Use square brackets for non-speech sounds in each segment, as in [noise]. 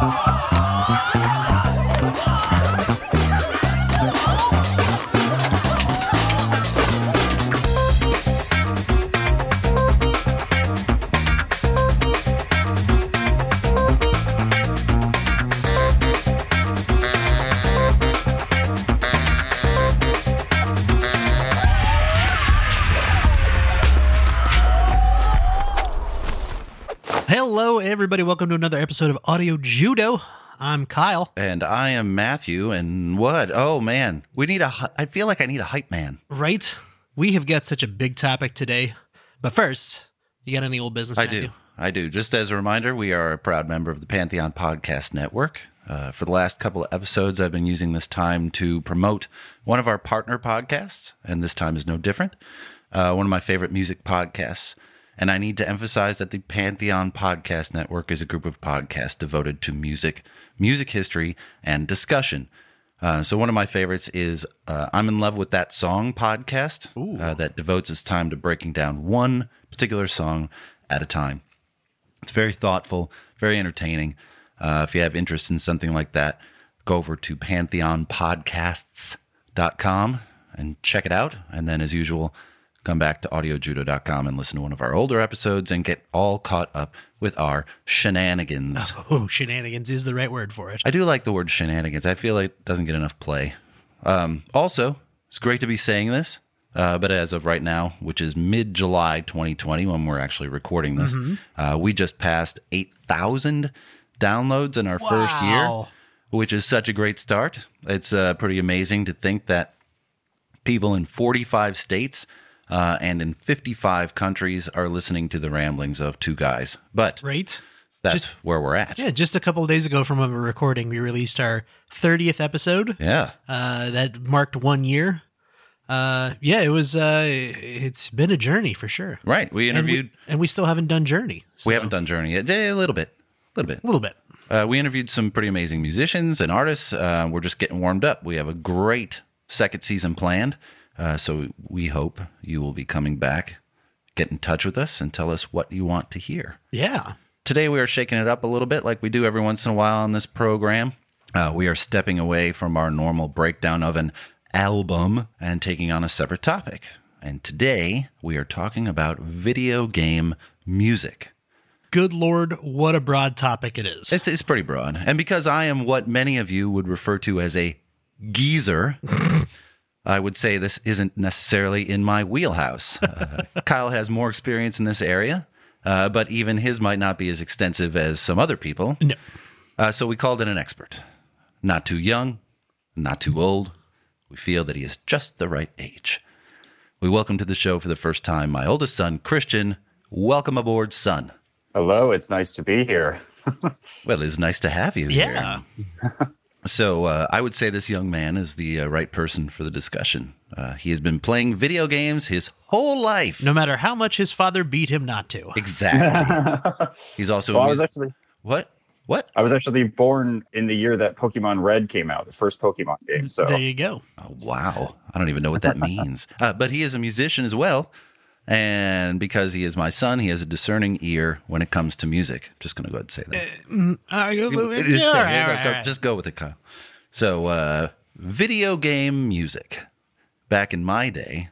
Música Hello, everybody. Welcome to another episode of Audio Judo. I'm Kyle. And I am Matthew. And what? Oh man, we need a, I feel like I need a hype man. Right? We have got such a big topic today. But first, you got any old business? I Matthew? do. I do. Just as a reminder, we are a proud member of the Pantheon Podcast Network. Uh, for the last couple of episodes, I've been using this time to promote one of our partner podcasts, and this time is no different. Uh, one of my favorite music podcasts. And I need to emphasize that the Pantheon Podcast Network is a group of podcasts devoted to music, music history, and discussion. Uh, so one of my favorites is uh, "I'm in Love with That Song" podcast uh, that devotes its time to breaking down one particular song at a time. It's very thoughtful, very entertaining. Uh, if you have interest in something like that, go over to pantheonpodcasts.com and check it out. And then, as usual, come back to audiojudo.com and listen to one of our older episodes and get all caught up with our shenanigans. [laughs] Oh, shenanigans is the right word for it. I do like the word shenanigans. I feel like it doesn't get enough play. Um, also, it's great to be saying this, uh, but as of right now, which is mid July 2020, when we're actually recording this, uh, we just passed 8,000 downloads in our first year, which is such a great start. It's uh, pretty amazing to think that people in 45 states uh, and in 55 countries are listening to the ramblings of two guys. But Right? that's Just- where we're at. Yeah, just a couple of days ago from a recording, we released our 30th episode. yeah. Uh, that marked one year. Uh, yeah, it was. Uh, it's been a journey for sure. Right. We And we- interviewed. and we, still haven't done Journey. so- We haven't done Journey yet. A little bit. A little bit. a little bit. Uh, we interviewed some pretty amazing musicians and artists. Uh, we're just getting warmed up. We have a great second season planned. Uh, so we hope you will be coming back, get in touch with us, and tell us what you want to hear. Yeah. Today we are shaking it up a little bit like we do every once in a while on this program. Uh, we are stepping away from our normal breakdown of an album and taking on a separate topic. And today we are talking about video game music. Good Lord, what a broad topic it is. It's it's pretty broad, and because I am what many of you would refer to as a geezer, [laughs] I would say this isn't necessarily in my wheelhouse. Uh, [laughs] Kyle has more experience in this area, uh, but even his might not be as extensive as some other people. No. Uh, so we called in an expert, not too young, not too old. We feel that he is just the right age. We welcome to the show for the first time my oldest son, Christian. Welcome aboard, son. Hello, it's nice to be here. [laughs] Well, it is nice to have you here. [laughs] Yeah. So uh, I would say this young man is the uh, right person for the discussion. Uh, he has been playing video games his whole life. No matter how much his father beat him not to. Exactly. [laughs] He's also Well, a I was actually What? What? I was actually born in the year that Pokemon Red came out, the first Pokemon game. So There you go. Oh, wow. I don't even know what that means. Uh, but he is a musician as well. And because he is my son, he has a discerning ear when it comes to music. Just going to go ahead and say that. Uh, Just, say all right, Go- right. just go with it, Kyle. So, uh, video game music. Back in my day,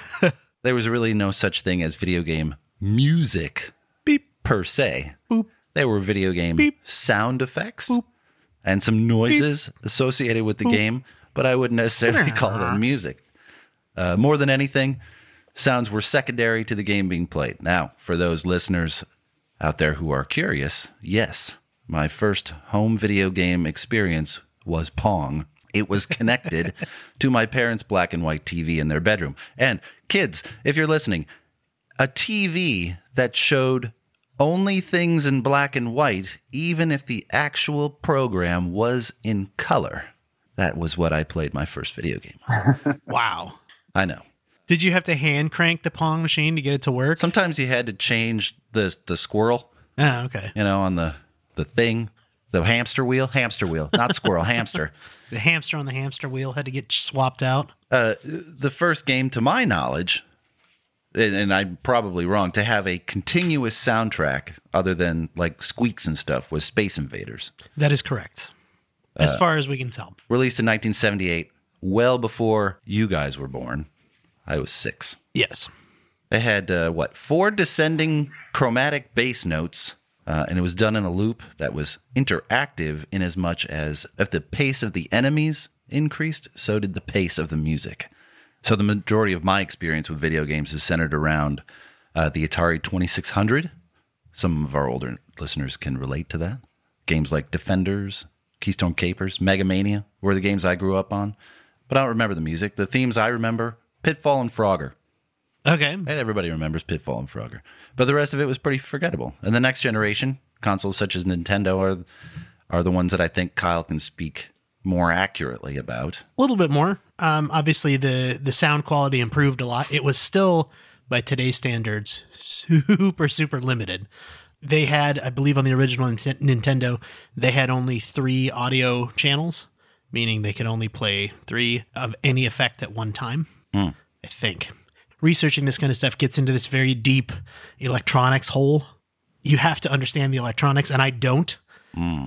[laughs] there was really no such thing as video game music Beep. per se. Boop. There were video game Beep. sound effects and some noises associated with the game, but I wouldn't necessarily [laughs] call them music. Uh, more than anything, sounds were secondary to the game being played. Now, for those listeners out there who are curious, yes, my first home video game experience was Pong. It was connected [laughs] to my parents' black and white TV in their bedroom. And kids, if you're listening, a TV that showed only things in black and white, even if the actual program was in color. That was what I played my first video game. on. [laughs] Wow. I know. Did you have to hand crank the Pong machine to get it to work? Sometimes you had to change the the squirrel, Oh, okay. you know, on the the thing, the hamster wheel, hamster wheel, not squirrel, [laughs] hamster. The hamster on the hamster wheel had to get swapped out. Uh, the first game, to my knowledge, and, and I'm probably wrong, to have a continuous soundtrack other than like squeaks and stuff was Space Invaders. That is correct. As far as we can tell. Released in 1978, well before you guys were born. I was six. Yes. It had uh, what four descending chromatic bass notes, uh, and it was done in a loop that was interactive in as much as if the pace of the enemies increased, so did the pace of the music. So the majority of my experience with video games is centered around uh, the Atari 2600. Some of our older listeners can relate to that. Games like Defenders, Keystone Kapers, Mega Mania were the games I grew up on. But I don't remember the music. The themes I remember Pitfall and Frogger. Okay. And everybody remembers Pitfall and Frogger. But the rest of it was pretty forgettable. And the next generation, consoles such as Nintendo are are the ones that I think Kyle can speak more accurately about. A little bit more. Um, obviously, the the sound quality improved a lot. It was still, by today's standards, super super limited. They had, I believe, on the original Nint- Nintendo, they had only three audio channels, meaning they could only play three of any effect at one time. I think. Researching this kind of stuff gets into this very deep electronics hole. You have to understand the electronics, and I don't.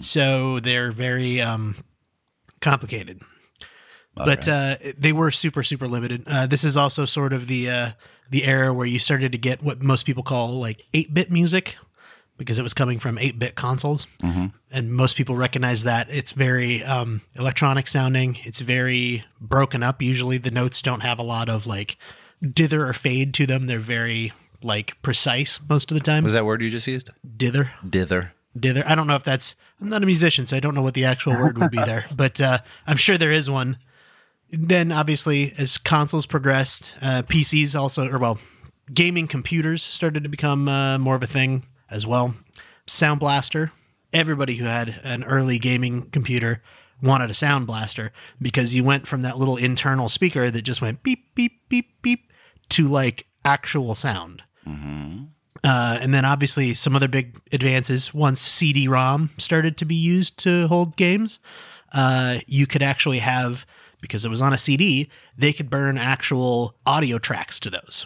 So they're very um, complicated but uh, they were super super limited. Uh, this is also sort of the uh, the era where you started to get what most people call like eight bit music because it was coming from eight bit consoles, and most people recognize that it's very um, electronic sounding. It's very broken up. Usually, the notes don't have a lot of like dither or fade to them. They're very like precise most of the time. Was that word you just used? dither? Dither. dither. I don't know if that's. I'm not a musician, so I don't know what the actual word would be [laughs] there, but uh, I'm sure there is one. Then, obviously, as consoles progressed, uh, PCs also, or well, gaming computers started to become uh, more of a thing as well. Sound Blaster. Everybody who had an early gaming computer wanted a Sound Blaster because you went from that little internal speaker that just went beep, beep, beep, beep to like actual sound. Uh, and then obviously some other big advances once CD-ROM started to be used to hold games. Uh, you could actually have because it was on a CD, they could burn actual audio tracks to those.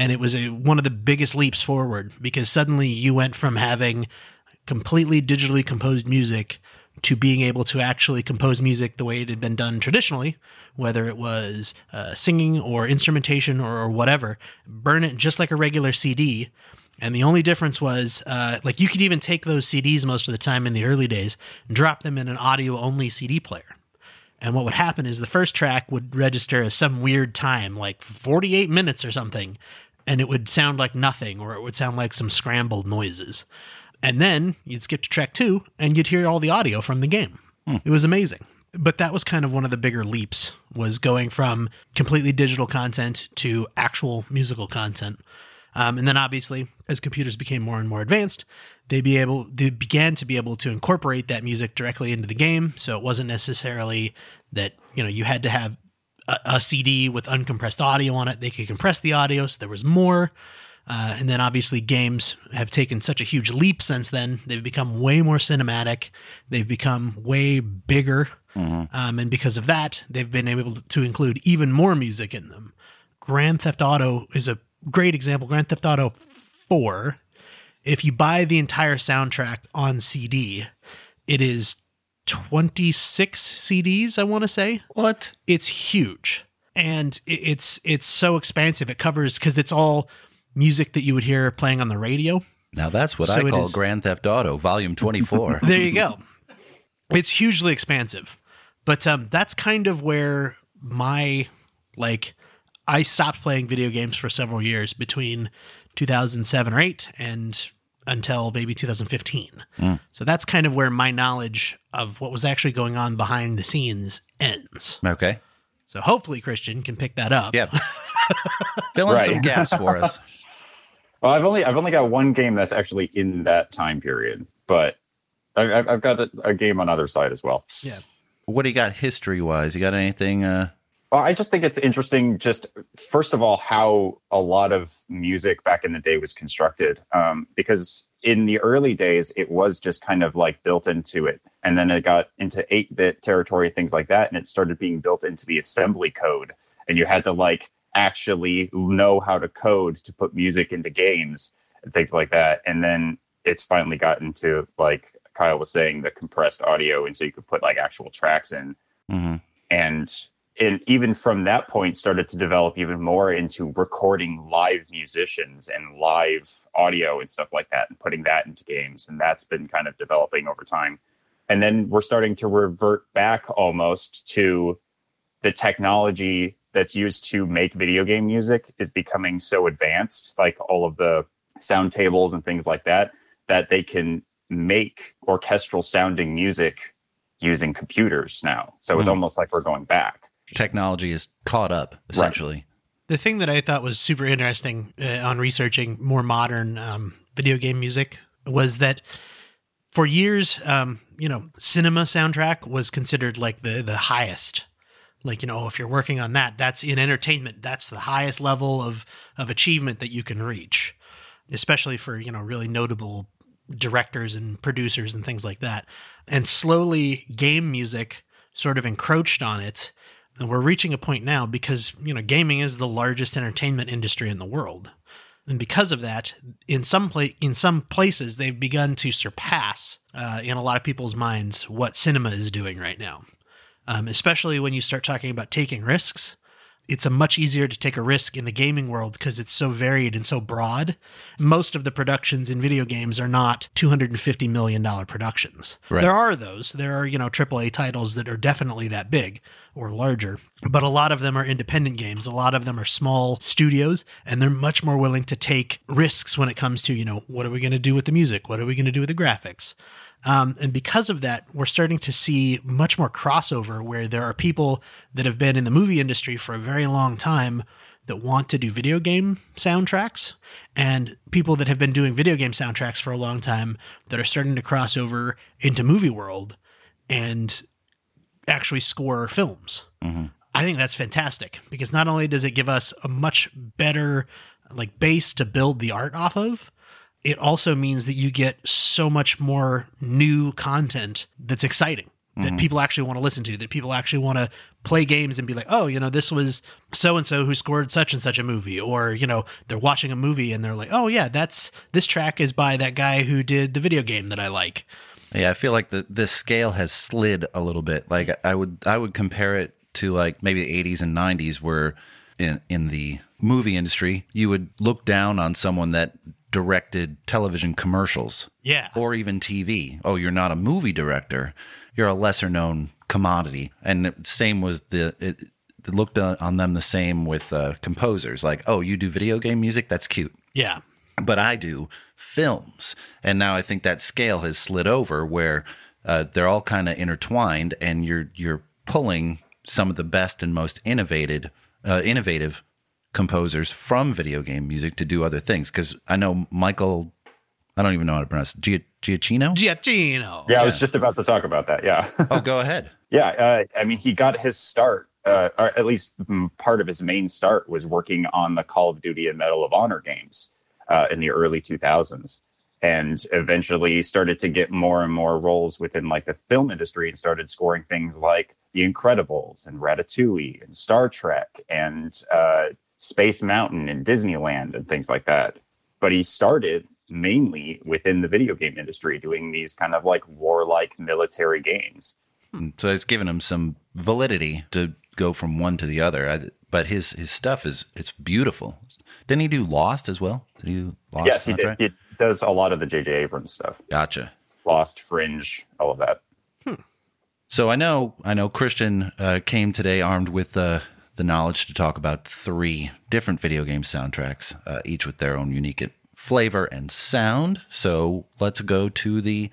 And it was a, one of the biggest leaps forward because suddenly you went from having completely digitally composed music to being able to actually compose music the way it had been done traditionally, whether it was uh, singing or instrumentation or, or whatever, burn it just like a regular CD. And the only difference was, uh, like, you could even take those CDs most of the time in the early days and drop them in an audio only CD player. And what would happen is the first track would register as some weird time, like 48 minutes or something, and it would sound like nothing, or it would sound like some scrambled noises. And then you'd skip to track two, and you'd hear all the audio from the game. It was amazing. But that was kind of one of the bigger leaps, was going from completely digital content to actual musical content. Um, and then obviously, as computers became more and more advanced, they be able they began to be able to incorporate that music directly into the game. So it wasn't necessarily that you know you had to have a, a CD with uncompressed audio on it. They could compress the audio, so there was more. Uh, and then obviously games have taken such a huge leap since then. They've become way more cinematic. They've become way bigger. Um, and because of that, they've been able to include even more music in them. Grand Theft Auto is a great example. Grand Theft Auto 4, if you buy the entire soundtrack on CD, it is 26 CDs, I want to say. What? It's huge. And it's it's so expansive. It covers cuz it's all music that you would hear playing on the radio. Now that's what So I call is- Grand Theft Auto Volume 24. [laughs] There you go. It's hugely expansive. But um, that's kind of where my like I stopped playing video games for several years between 2007 or 8 and until maybe 2015. So that's kind of where my knowledge of what was actually going on behind the scenes ends. okay. So hopefully Christian can pick that up. Yep. [laughs] Fill in Right. some gaps for us. [laughs] Well, I've only I've only got one game that's actually in that time period, but I- I've, I've got a, a game on other side as well. Yeah. What do you got history wise? You got anything? Uh, Well, I just think it's interesting. Just first of all, how a lot of music back in the day was constructed, um, because in the early days it was just kind of like built into it, and then it got into eight bit territory, things like that, and it started being built into the assembly code, and you had to like actually know how to code to put music into games and things like that, and then it's finally gotten to like Kyle was saying the compressed audio, and so you could put like actual tracks in mhm. and and even from that point started to develop even more into recording live musicians and live audio and stuff like that and putting that into games. And that's been kind of developing over time. And then we're starting to revert back almost to the technology that's used to make video game music is becoming so advanced like all of the sound tables and things like that that they can make orchestral sounding music using computers now. So it's Mhm. almost like we're going back Technology is caught up, essentially. The thing that I thought was super interesting uh, on researching more modern um, video game music was that for years, um, you know, cinema soundtrack was considered like the the highest. Like you know, if you're working on that, that's in entertainment. That's the highest level of of achievement that you can reach, especially for you know really notable directors and producers and things like that. And slowly, game music sort of encroached on it and we're reaching a point now because, you know, gaming is the largest entertainment industry in the world. And because of that, in some pla- in some places, they've begun to surpass, uh, in a lot of people's minds, what cinema is doing right now. Um, especially when you start talking about taking risks, it's a much easier to take a risk in the gaming world because it's so varied and so broad. Most of the productions in video games are not $250 million productions. Right. There are those. There are, you know, AAA titles that are definitely that big or larger, but a lot of them are independent games. A lot of them are small studios, and they're much more willing to take risks when it comes to, you know, what are we going to do with the music? What are we going to do with the graphics? Um, and because of that, we're starting to see much more crossover where there are people that have been in the movie industry for a very long time that want to do video game soundtracks and people that have been doing video game soundtracks for a long time that are starting to cross over into movie world and actually score films. I think that's fantastic because not only does it give us a much better like base to build the art off of, it also means that you get so much more new content that's exciting that mm-hmm. people actually want to listen to that people actually want to play games and be like oh you know this was so and so who scored such and such a movie or you know they're watching a movie and they're like oh yeah that's this track is by that guy who did the video game that i like Yeah, I feel like the this scale has slid a little bit. Like I would I would compare it to like maybe the 80s and 90s where in in the movie industry you would look down on someone that directed television commercials yeah or even TV. Oh, you're not a movie director. You're a lesser known commodity. And same was the it, it looked on them the same with uh, composers. Like, oh, you do video game music? That's cute yeah but I do films. And now I think that scale has slid over where uh, they're all kind of intertwined, and you're you're pulling some of the best and most innovated, uh, innovative composers from video game music to do other things. Because I know Michael, I don't even know how to pronounce it, Gia- Giacchino. giacchino yeah, i was just about to talk about that yeah oh, go ahead. [laughs] Yeah, uh, I mean, he got his start, uh, or at least part of his main start was working on the Call of Duty and Medal of Honor games. uh, in the early 2000s and eventually started to get more and more roles within like the film industry and started scoring things like The Incredibles and Ratatouille and Star Trek and uh, Space Mountain and Disneyland and things like that. But he started mainly within the video game industry doing these kind of like warlike military games. So it's given him some validity to go from one to the other. I, but his his stuff is it's beautiful. Didn't he do Lost as well? Did he do Lost? yes, he, did. soundtrack? he does a lot of the J.J. Abrams stuff. Gotcha. Lost, Fringe, all of that. So I know I know Christian uh, came today armed with uh, the knowledge to talk about three different video game soundtracks, uh, each with their own unique flavor and sound. So let's go to the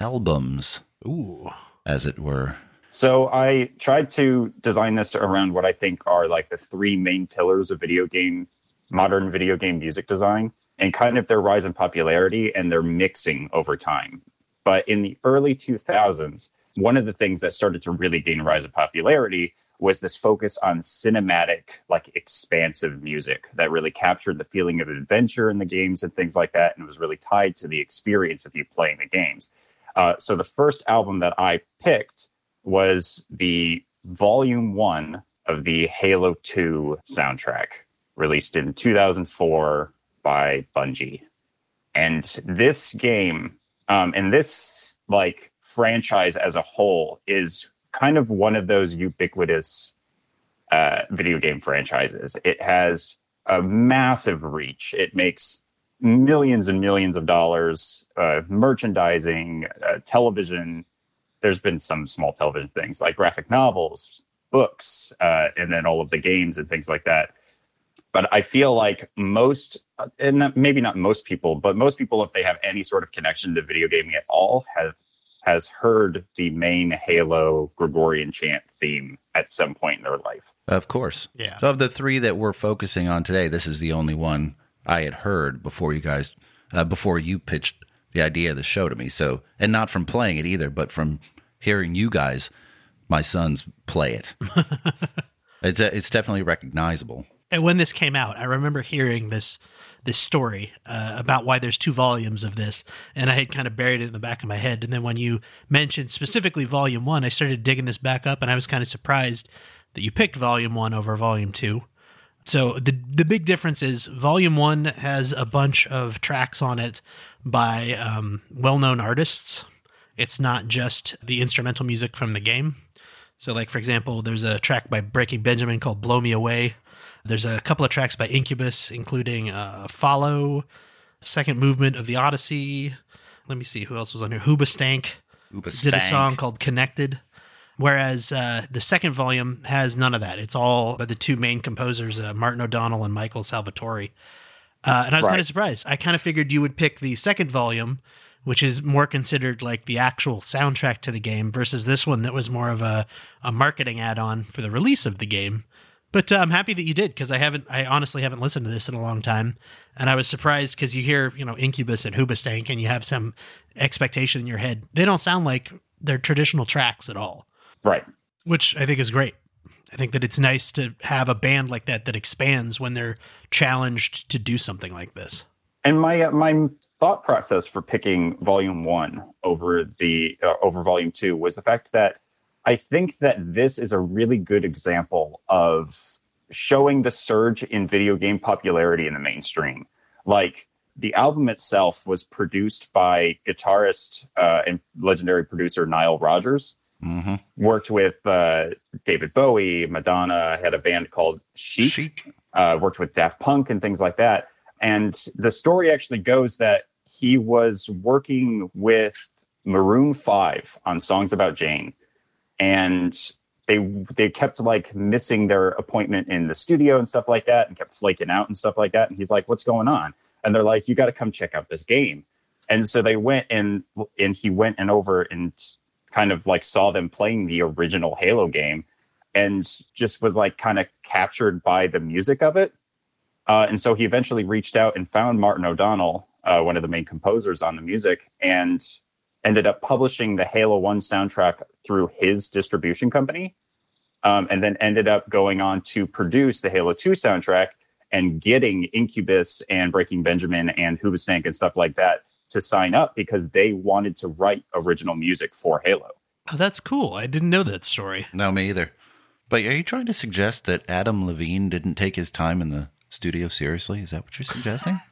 albums, Ooh. as it were. So I tried to design this around what I think are like the three main pillars of video game, modern video game music design, and kind of their rise in popularity and their mixing over time. But in the early 2000s, one of the things that started to really gain rise in popularity was this focus on cinematic, like expansive music that really captured the feeling of adventure in the games and things like that, and was really tied to the experience of you playing the games. Uh, so the first album that I picked was the volume one of the Halo 2 soundtrack, released in 2004 by Bungie. And this game, um, and this like franchise as a whole, is kind of one of those ubiquitous uh, video game franchises. It has a massive reach. It makes millions and millions of dollars, uh, merchandising, uh, television. There's been some small television things like graphic novels, books, uh, and then all of the games and things like that. But I feel like most, and maybe not most people, but most people, if they have any sort of connection to video gaming at all, have has heard the main Halo Gregorian chant theme at some point in their life. Of course. Yeah. So of the three that we're focusing on today, this is the only one I had heard before you guys, uh, before you pitched the idea of the show to me. So, and not from playing it either, but from hearing you guys, my sons play it. [laughs] it's uh, it's definitely recognizable. And when this came out, I remember hearing this this story uh, about why there's two volumes of this, and I had kind of buried it in the back of my head. And then when you mentioned specifically volume one, I started digging this back up, and I was kind of surprised that you picked volume one over volume two. So the the big difference is volume one has a bunch of tracks on it by um, well known artists. It's not just the instrumental music from the game. So, like for example, there's a track by Breaking Benjamin called "Blow Me Away." There's a couple of tracks by Incubus, including uh, "Follow," second movement of the Odyssey. Let me see who else was on here. Hoobastank did a song called Connected. Whereas uh, the second volume has none of that. It's all by the two main composers, uh, Martin O'Donnell and Michael Salvatore. Uh, and I was Right. kind of surprised. I kind of figured you would pick the second volume, which is more considered like the actual soundtrack to the game, versus this one that was more of a, a marketing add on for the release of the game. But uh, I'm happy that you did because I haven't, I honestly haven't listened to this in a long time, and I was surprised because you hear, you know, Incubus and Hoobastank, and you have some expectation in your head. They don't sound like they're traditional tracks at all Right. which I think is great. I think that it's nice to have a band like that that expands when they're challenged to do something like this. And my uh, my thought process for picking volume one over the uh, over volume two was the fact that I think that this is a really good example of showing the surge in video game popularity in the mainstream. Like the album itself was produced by guitarist uh, and legendary producer Nile Rodgers. Mm-hmm. Worked with uh, David Bowie, Madonna, had a band called Chic Chic. uh, worked with Daft Punk and things like that. And the story actually goes that he was working with Maroon Five on songs about Jane, and they they kept like missing their appointment in the studio and stuff like that, and kept flaking out and stuff like that. And he's like, "What's going on?" And they're like, "You got to come check out this game." And so they went and and he went and over and kind of like saw them playing the original Halo game and just was like kind of captured by the music of it. Uh, and so he eventually reached out and found Martin O'Donnell, uh, one of the main composers on the music, and ended up publishing the Halo 1 soundtrack through his distribution company. Um, and then ended up going on to produce the Halo 2 soundtrack and getting Incubus and Breaking Benjamin and Hoobastank and stuff like that to sign up because they wanted to write original music for Halo. Oh, that's cool. I didn't know that story. No, me either. But are you trying to suggest that Adam Levine didn't take his time in the studio seriously? Is that what you're suggesting? [laughs]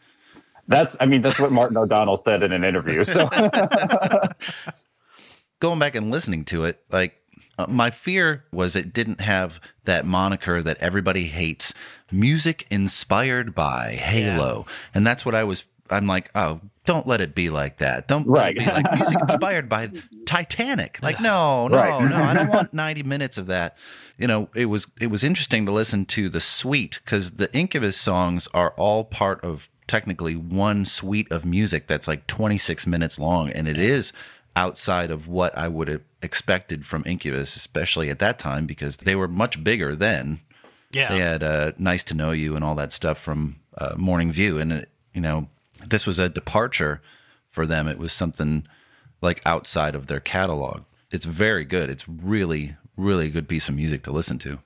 That's, I mean, that's what Martin O'Donnell said in an interview. So [laughs] going back and listening to it, like uh, my fear was it didn't have that moniker that everybody hates music inspired by Halo. And that's what I was I'm like, oh, don't let it be like that. Don't right. be like [laughs] music inspired by Titanic. Like, no, no, right. no. I don't want 90 minutes of that. You know, it was it was interesting to listen to the suite because the Incubus songs are all part of technically one suite of music that's like 26 minutes long, and it is outside of what I would have expected from Incubus, especially at that time because they were much bigger then. Yeah, they had uh, "Nice to Know You" and all that stuff from uh, Morning View, and it, you know this was a departure for them. It was something like outside of their catalog. It's very good. It's really, really good piece of music to listen to.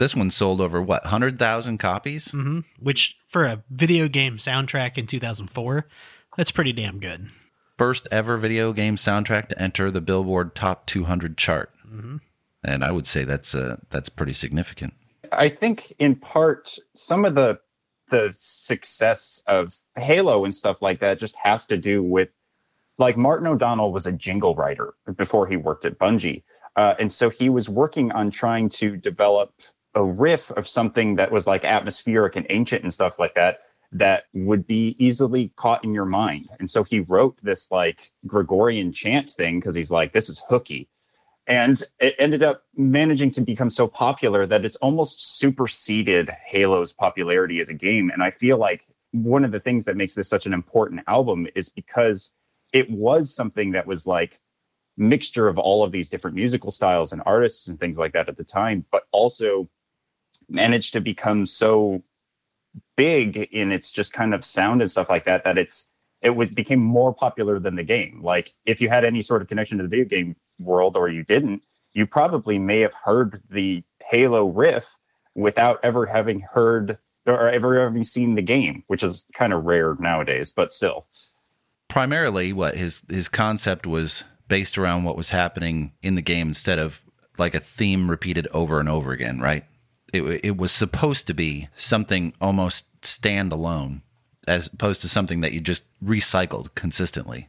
This one sold over what, 100,000 copies? Mm-hmm. Which, for a video game soundtrack in 2004, that's pretty damn good. First ever video game soundtrack to enter the Billboard Top 200 chart. Mm-hmm. And I would say that's uh, that's pretty significant. I think in part some of the the success of Halo and stuff like that just has to do with like Martin O'Donnell was a jingle writer before he worked at Bungie. Uh, and so he was working on trying to develop a riff of something that was like atmospheric and ancient and stuff like that that would be easily caught in your mind. And so he wrote this like Gregorian chant thing because he's like, this is hooky and it ended up managing to become so popular that it's almost superseded Halo's popularity as a game. And I feel like one of the things that makes this such an important album is because it was something that was like mixture of all of these different musical styles and artists and things like that at the time, but also managed to become so big in its just kind of sound and stuff like that that it's it was became more popular than the game. Like if you had any sort of connection to the video game world or you didn't, you probably may have heard the Halo riff without ever having heard or ever having seen the game, which is kind of rare nowadays, but still. Primarily, what his his concept was based around what was happening in the game instead of like a theme repeated over and over again, right? It it was supposed to be something almost standalone as opposed to something that you just recycled consistently.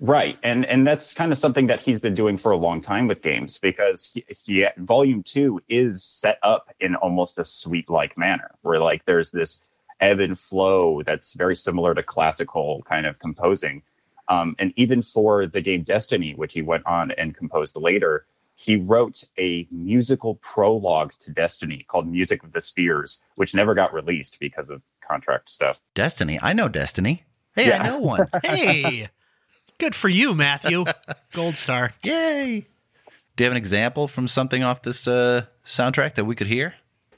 Right, and and that's kind of something that he's been doing for a long time with games because he, Volume Two is set up in almost a suite-like manner, where like there's this ebb and flow that's very similar to classical kind of composing, um, and even for the game Destiny, which he went on and composed later, he wrote a musical prologue to Destiny called Music of the Spheres, which never got released because of contract stuff. Destiny, I know Destiny. Hey, yeah. I know one. [laughs] hey. Good for you, Matthew. Gold star. Yay. Do you have an example from something off this uh, soundtrack that we could hear?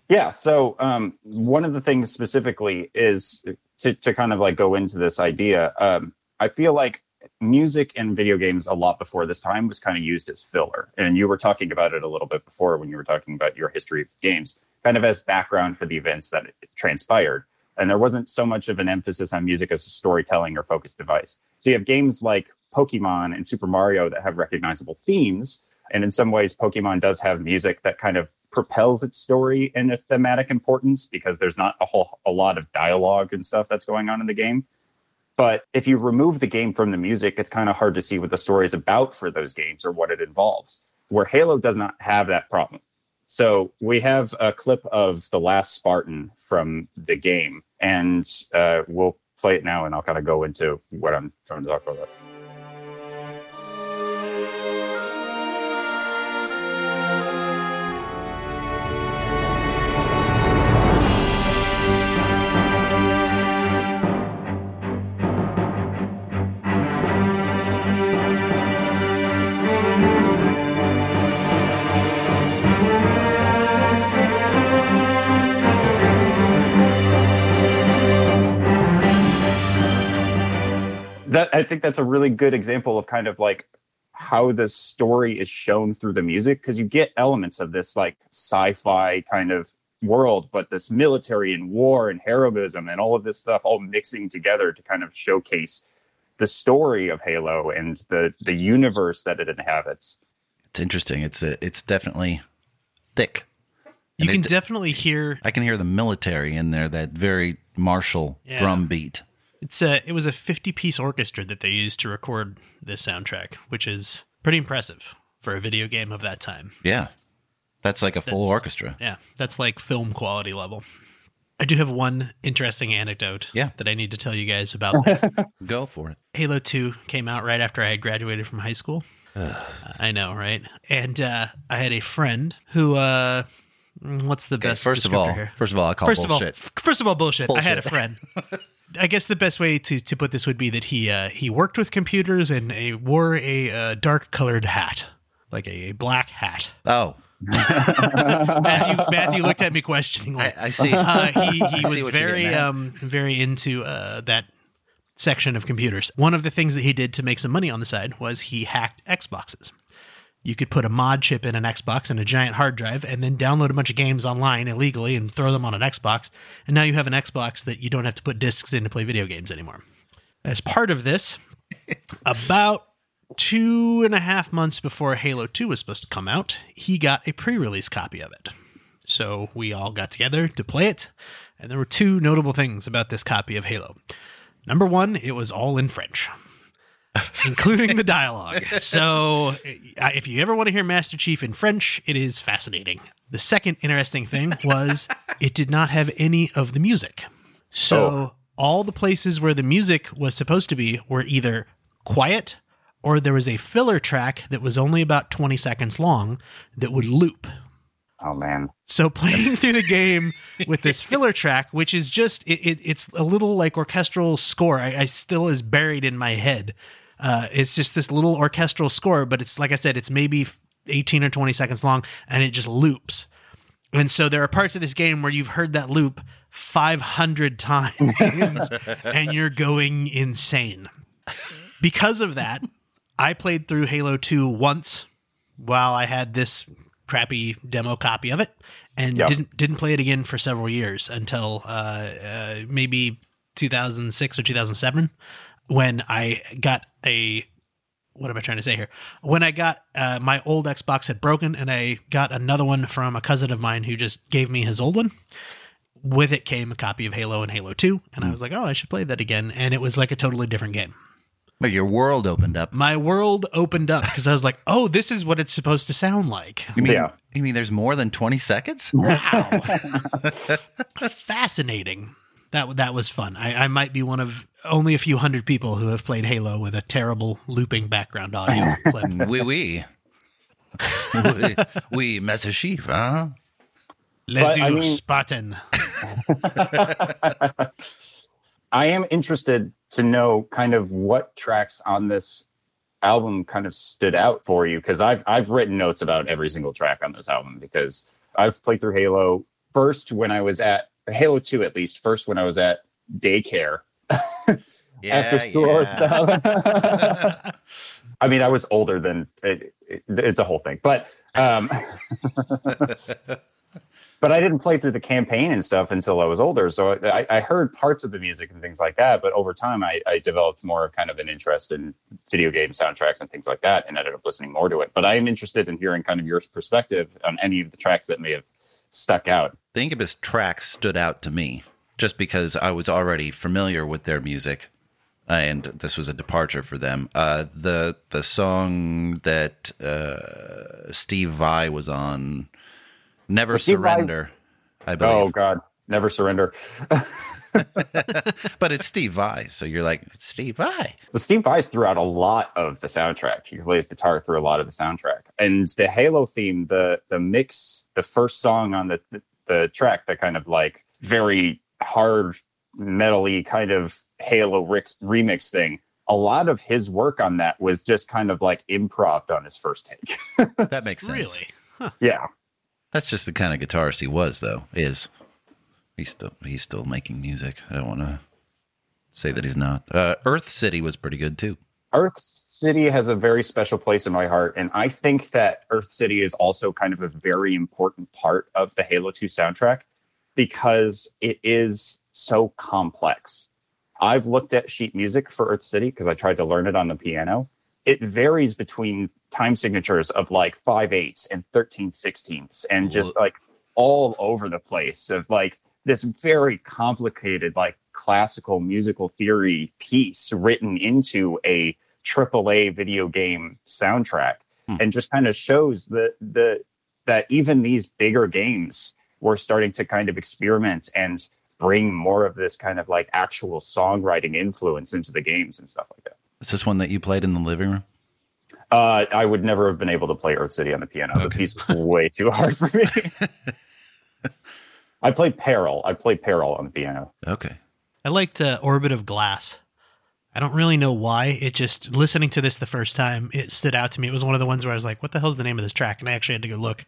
Yeah. So um, one of the things specifically is to, to kind of like go into this idea. Um, I feel like music and video games a lot before this time was kind of used as filler. And you were talking about it a little bit before when you were talking about your history of games, kind of as background for the events that transpired. And there wasn't so much of an emphasis on music as a storytelling or focused device. So you have games like Pokemon and Super Mario that have recognizable themes. And in some ways, Pokemon does have music that kind of propels its story and its thematic importance because there's not a whole a lot of dialogue and stuff that's going on in the game. But if you remove the game from the music, it's kind of hard to see what the story is about for those games or what it involves. Where Halo does not have that problem. So we have a clip of the last Spartan from the game, and uh, we'll play it now, and I'll kind of go into what I'm trying to talk about. I think that's a really good example of kind of like how the story is shown through the music because you get elements of this like sci-fi kind of world, but this military and war and heroism and all of this stuff all mixing together to kind of showcase the story of Halo and the the universe that it inhabits. It's interesting. It's a, it's definitely thick. You And can it- definitely hear I can hear the military in there. That very martial Yeah. drum beat. It's a it was a 50 piece orchestra that they used to record this soundtrack, which is pretty impressive for a video game of that time. Yeah, that's like a full That's- orchestra. Yeah, that's like film quality level. I do have one interesting anecdote Yeah. that I need to tell you guys about this. [laughs] Go for it. Halo 2 came out right after I had graduated from high school. I know, right? And uh, I had a friend who, uh, what's the Okay, best? first of all, here? first of all, I call first bullshit. of all, first of all, bullshit. I had a friend. [laughs] I guess the best way to, to put this would be that he uh, he worked with computers and he wore a uh, dark colored hat, like a, a black hat. oh, [laughs] Matthew, Matthew looked at me questioningly. I, I see. uh, he he [laughs] see was what very um very into uh, that section of computers. One of the things that he did to make some money on the side was he hacked Xboxes. You could put a mod chip in an Xbox and a giant hard drive, and then download a bunch of games online illegally and throw them on an Xbox. And now you have an Xbox that you don't have to put discs in to play video games anymore. As part of this, [laughs] about two and a half months before Halo 2 was supposed to come out, he got a pre release copy of it. So we all got together to play it, and there were two notable things about this copy of Halo. Number one, it was all in French, [laughs] including the dialogue. So uh, if you ever want to hear Master Chief in French, it is fascinating. The second interesting thing was it did not have any of the music. So all the places where the music was supposed to be were either quiet or there was a filler track that was only about 20 seconds long that would loop. Oh man. So playing [laughs] through the game with this filler track, which is just it, it, it's a little like orchestral score. I, I still is buried in my head. Uh, it's just this little orchestral score, but it's like I said, it's maybe 18 or 20 seconds long, and it just loops. And so there are parts of this game where you've heard that loop 500 [laughs] times, and you're going insane. Because of that, I played through Halo 2 once while I had this crappy demo copy of it and Yep. didn't didn't play it again for several years until uh, uh, maybe 2006 or 2007 when I got a what am I trying to say here? When I got uh, my old Xbox had broken and I got another one from a cousin of mine who just gave me his old one. With it came a copy of Halo and Halo 2 and I was like, "Oh, I should play that again." And it was like a totally different game But your world opened up. my world opened up because I was like, "Oh, this is what it's supposed to sound like." You mean, Yeah. you mean there's more than 20 seconds? Wow, [laughs] fascinating. That that was fun. I, I might be one of only a few hundred people who have played Halo with a terrible looping background audio [laughs] clip. Oui, oui. oui, oui, Master Chief, huh? Les But, I yeux mean- Spartan. [laughs] I am interested to know kind of what tracks on this album kind of stood out for you because I've I've written notes about every single track on this album because I've played through Halo first when I was at Halo 2 at least first when I was at daycare [laughs] after school stuff. [laughs] I mean, I was older than it, it, it's a whole thing, but um, [laughs] but I didn't play through the campaign and stuff until I was older. So I, I heard parts of the music and things like that. But over time, I, I developed more of kind of an interest in video game soundtracks and things like that, and ended up listening more to it. But I am interested in hearing kind of your perspective on any of the tracks that may have stuck out. The Incubus tracks stood out to me just because I was already familiar with their music, and this was a departure for them. Uh, the the song that uh, Steve Vai was on, "Never Surrender," I believe. Oh. God, never surrender. [laughs] but it's Steve Vai, so you're like Steve Vai. Well, Steve Vai's throughout a lot of the soundtrack. He plays guitar through a lot of the soundtrack, and the Halo theme, the the mix, the first song on the the, the track, that kind of like very hard metally kind of Halo Rick's remix thing. A lot of his work on that was just kind of like improv on his first take. That makes sense. Really? yeah, That's just the kind of guitarist he was, though. Is he's still he's still making music? I don't want to say that he's not. Uh, Earth City was pretty good too. Earth City has a very special place in my heart, and I think that Earth City is also kind of a very important part of the Halo 2 soundtrack because it is so complex. I've looked at sheet music for Earth City because I tried to learn it on the piano. It varies between time signatures of like five eighths and 13 sixteenths and just like all over the place of like this very complicated, like classical musical theory piece written into a AAA video game soundtrack Hmm. and just kind of shows the the that even these bigger games were starting to kind of experiment and bring more of this kind of like actual songwriting influence into the games and stuff like that. Is this one that you played in the living room? Uh, I would never have been able to play Earth City on the piano. The piece is way too hard for me. [laughs] I played Peril. I played Peril on the piano. Okay. I liked uh, Orbit of Glass. I don't really know why. It just listening to this the first time, it stood out to me. It was one of the ones where I was like, "What the hell's the name of this track?" And I actually had to go look.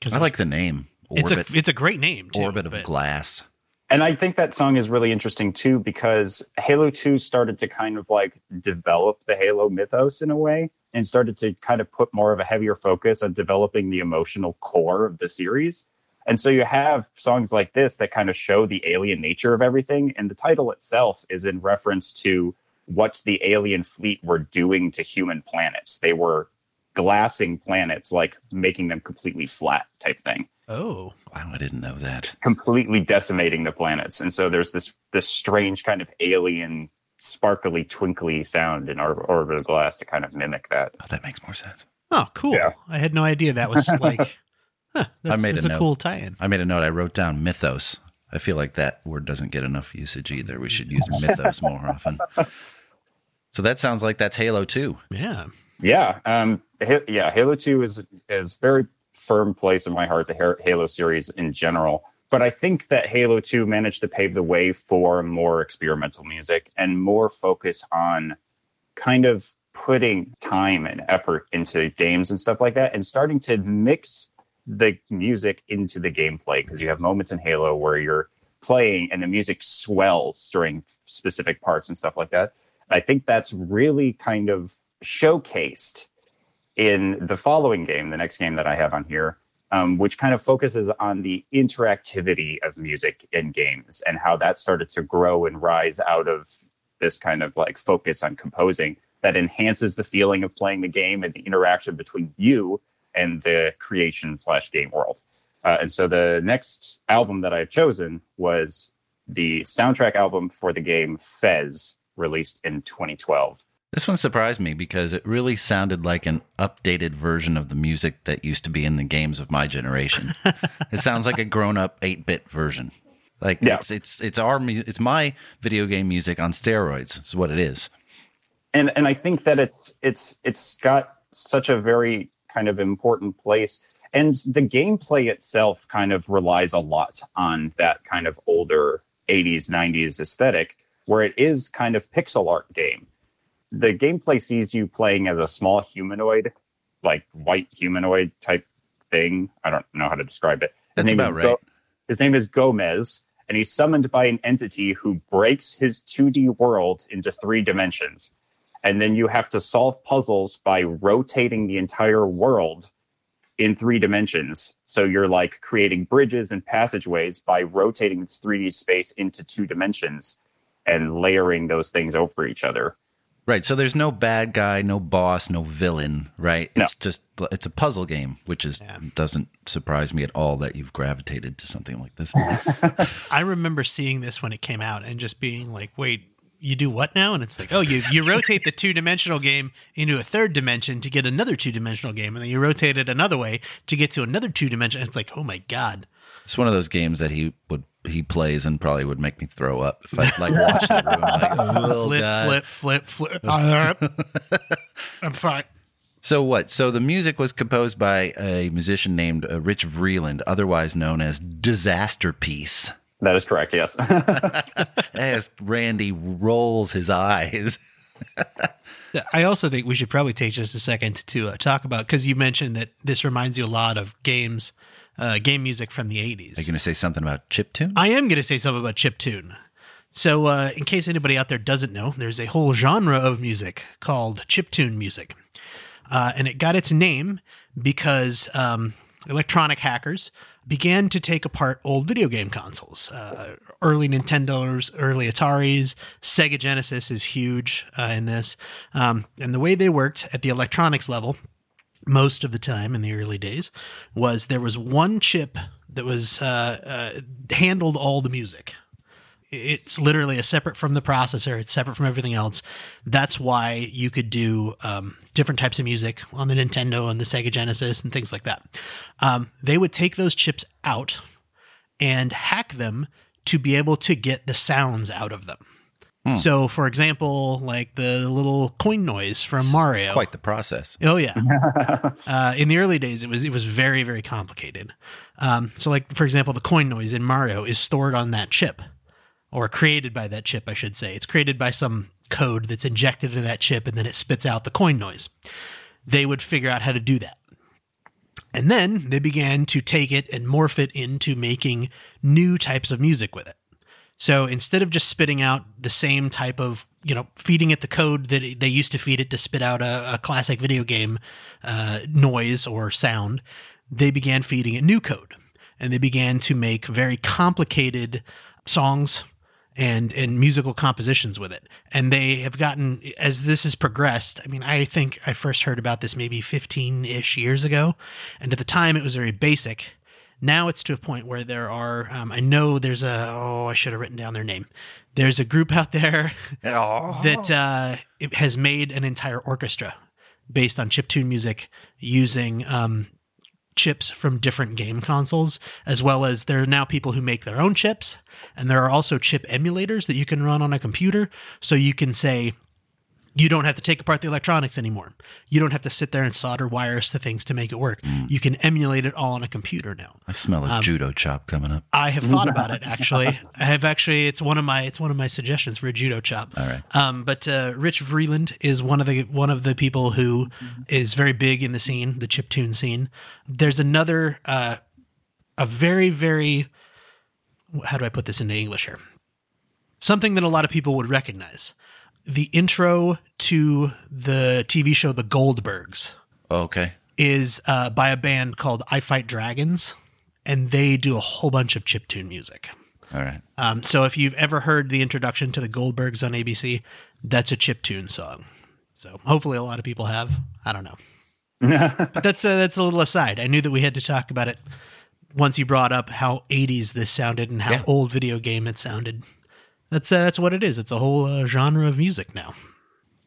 Because I like the name. it's a it's a great name. Too, Orbit of but- Glass. And I think that song is really interesting too because Halo 2 started to kind of like develop the Halo mythos in a way and started to kind of put more of a heavier focus on developing the emotional core of the series. And so you have songs like this that kind of show the alien nature of everything. And the title itself is in reference to what the alien fleet were doing to human planets. They were glassing planets, like making them completely flat type thing Oh, Wow, I didn't know that. completely decimating the planets. And so there's this this strange kind of alien, sparkly, twinkly sound in our orbit of glass to kind of mimic that. Oh, that makes more sense. oh, cool! Yeah. I had no idea that was like. [laughs] Huh, that's, made a that's a, note. cool tie-in. I made a note. I wrote down mythos. I feel like that word doesn't get enough usage either. We should use mythos [laughs] more often. So that sounds like that's Halo 2. Yeah, Yeah, um, Ha- yeah. Halo Two is is very firm place in my heart. The Ha- Halo series in general. But I think that Halo 2 managed to pave the way for more experimental music and more focus on kind of putting time and effort into games and stuff like that and starting to mix the music into the gameplay because you have moments in Halo where you're playing and the music swells during specific parts and stuff like that. I think that's really kind of showcased in the following game, the next game that I have on here, um, which kind of focuses on the interactivity of music in games and how that started to grow and rise out of this kind of like focus on composing that enhances the feeling of playing the game and the interaction between you and the creation slash game world. Uh, and so the next album that I've chosen was the soundtrack album for the game Fez, released in 2012. This one surprised me because it really sounded like an updated version of the music that used to be in the games of my generation. [laughs] it sounds like a grown-up 8-bit version. Like Yeah. it's it's it's our mu- it's my video game music on steroids. Is what it is. and and I think that it's it's it's got such a very kind of important place, and the gameplay itself kind of relies a lot on that kind of older '80s '90s aesthetic, where it is kind of pixel art game. The gameplay sees you playing as a small humanoid, like white humanoid type thing. I don't know how to describe it. That's about right. his name is Gomez, and he's summoned by an entity who breaks his 2D world into three dimensions. And then you have to solve puzzles by rotating the entire world in three dimensions. So you're like creating bridges and passageways by rotating this 3D space into two dimensions and layering those things over each other. Right. So there's no bad guy, no boss, no villain, right? No. It's just it's a puzzle game, which is doesn't surprise me at all that you've gravitated to something like this. [laughs] I remember seeing this when it came out and just being like, "Wait, you do what now?" And it's like, "Oh, you you rotate the two dimensional game into a third dimension to get another two dimensional game, and then you rotate it another way to get to another two dimension." It's like, "Oh my god!" It's one of those games that he would he plays and probably would make me throw up if I like [laughs] watched the room. Like, oh, [laughs] flip, God. flip, flip, flip, [laughs] I'm fine. So what? So the music was composed by a musician named uh, Rich Vreeland, otherwise known as Disasterpeace. That is correct, yes. [laughs] As Randy rolls his eyes. I also think we should probably take just a second to uh, talk about because you mentioned that this reminds you a lot of games, uh, game music from the '80s. Are you going to say something about chiptune? I am going to say something about chip tune. So, uh, in case anybody out there doesn't know, there's a whole genre of music called chiptune music. Uh, and it got its name because um, electronic hackers began to take apart old video game consoles. Uh, early Nintendos, early Ataris, Sega Genesis is huge uh, in this. Um, and the way they worked at the electronics level, most of the time in the early days, was there was one chip that was uh, uh handled all the music it's literally a separate from the processor it's separate from everything else. That's why you could do um, different types of music on the nintendo and the sega genesis and things like that. Um, they would take those chips out and hack them to be able to get the sounds out of them. Hmm. so for example like the little coin noise from mario. quite the process. Oh yeah. [laughs] Uh, in the early days it was it was very very complicated. Um, so like for example the coin noise in mario is stored on that chip or created by that chip, I should say. It's created by some code that's injected into that chip and then it spits out the coin noise. They would figure out how to do that. And then they began to take it and morph it into making new types of music with it. So instead of just spitting out the same type of, you know, feeding it the code that they used to feed it to spit out a, a classic video game uh, noise or sound, they began feeding it new code. And they began to make very complicated songs and and musical compositions with it. And they have gotten as this has progressed. I mean, I think I first heard about this maybe 15-ish years ago, and at the time it was very basic. Now it's to a point where there are um, I know there's a oh I should have written down their name. There's a group out there [laughs] oh. that uh, has made an entire orchestra based on chiptune music using um, chips from different game consoles, as well as there are now people who make their own chips. And there are also chip emulators that you can run on a computer. So you can say, you don't have to take apart the electronics anymore. You don't have to sit there and solder wires to things to make it work. Mm. You can emulate it all on a computer now. I smell a um, judo chop coming up. I have thought about it actually. [laughs] I have actually. It's one of my. It's one of my suggestions for a judo chop. All right. Um, but uh, Rich Vreeland is one of the one of the people who is very big in the scene, the chip tune scene. There's another, uh, a very very. How do I put this into English here? Something that a lot of people would recognize the intro to the TV show The Goldbergs. Okay. Is uh, by a band called I Fight Dragons, and they do a whole bunch of chiptune music. All right. Um, so if you've ever heard the introduction to the Goldbergs on ABC, that's a chiptune song. So hopefully a lot of people have. I don't know. [laughs] but that's a, that's a little aside. I knew that we had to talk about it once you brought up how 80s this sounded and how yeah. old video game it sounded. That's uh, that's what it is. It's a whole uh, genre of music now.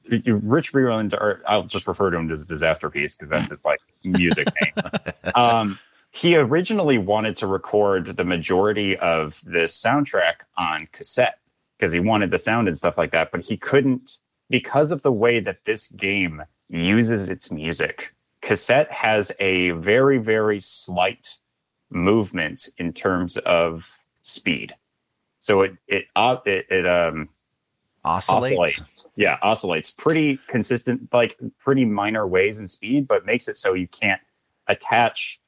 Rich Vreeland, or I'll just refer to him as Disasterpeace because that's his like music name. [laughs] Um, he originally wanted to record the majority of this soundtrack on cassette because he wanted the sound and stuff like that, but he couldn't because of the way that this game uses its music. Cassette has a very, very slight movement in terms of speed. So it it uh, it, it um oscillates. oscillates. Yeah, oscillates pretty consistent, like pretty minor ways in speed, but makes it so you can't attach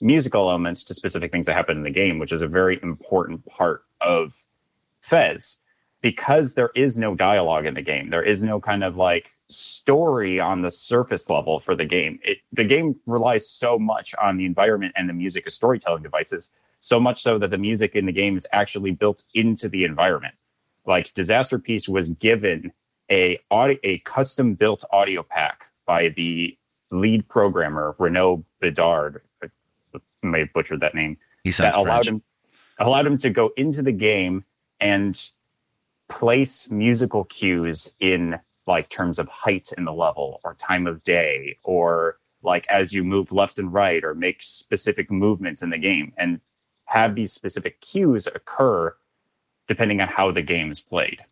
musical elements to specific things that happen in the game, which is a very important part of Fez because there is no dialogue in the game. There is no kind of like story on the surface level for the game. It the game relies so much on the environment and the music as storytelling devices so much so that the music in the game is actually built into the environment. Like Disasterpeace was given a audio, a custom built audio pack by the lead programmer Renaud Bedard. I may have butchered that name. He sounds that allowed French. him allowed him to go into the game and place musical cues in like terms of height in the level or time of day or like as you move left and right or make specific movements in the game and have these specific cues occur depending on how the game is played.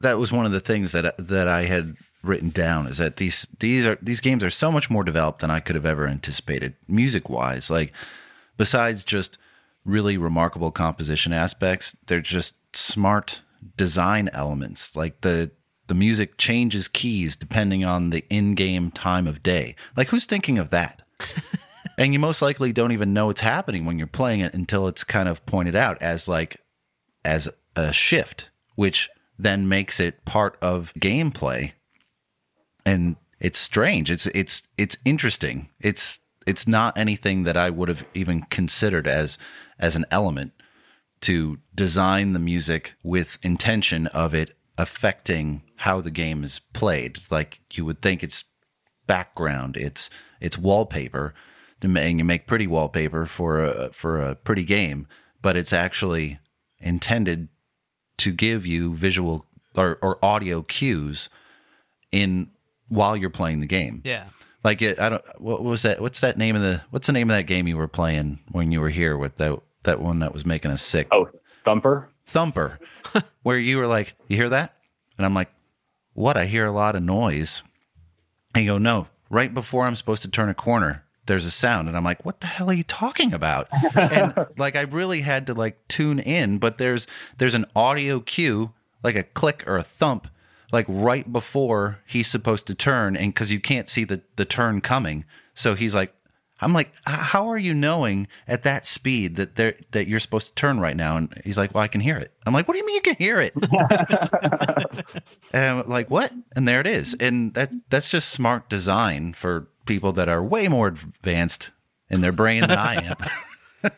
That was one of the things that that I had written down is that these these are these games are so much more developed than I could have ever anticipated music wise. Like besides just really remarkable composition aspects, they're just smart design elements. Like the the music changes keys depending on the in-game time of day. Like who's thinking of that? [laughs] and you most likely don't even know it's happening when you're playing it until it's kind of pointed out as like as a shift which then makes it part of gameplay. And it's strange. It's it's it's interesting. It's it's not anything that I would have even considered as as an element to design the music with intention of it affecting how the game is played. Like you would think it's background, it's it's wallpaper, and you make pretty wallpaper for a for a pretty game, but it's actually intended to give you visual or, or audio cues in while you're playing the game. Yeah. Like it, I don't. What was that? What's that name of the? What's the name of that game you were playing when you were here with that that one that was making us sick? Oh, Thumper. Thumper, [laughs] where you were like, you hear that? And I'm like, what? I hear a lot of noise. And you go, no. Right before I'm supposed to turn a corner, there's a sound, and I'm like, what the hell are you talking about? and [laughs] like, I really had to like tune in, but there's there's an audio cue, like a click or a thump like right before he's supposed to turn and because you can't see the, the turn coming. So he's like i'm like how are you knowing at that speed that they that you're supposed to turn right now? And he's like well i can hear it. I'm like what do you mean you can hear it? [laughs] [laughs] And i'm like what? And there it is. And that that's just smart design for people that are way more advanced in their brain than i am [laughs]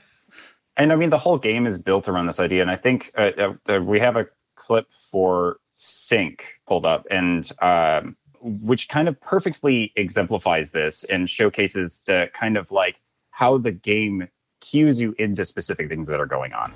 and i mean the whole game is built around this idea and i think uh, uh, uh we have a clip for sync pulled up and um, which kind of perfectly exemplifies this and showcases the kind of like how the game cues you into specific things that are going on.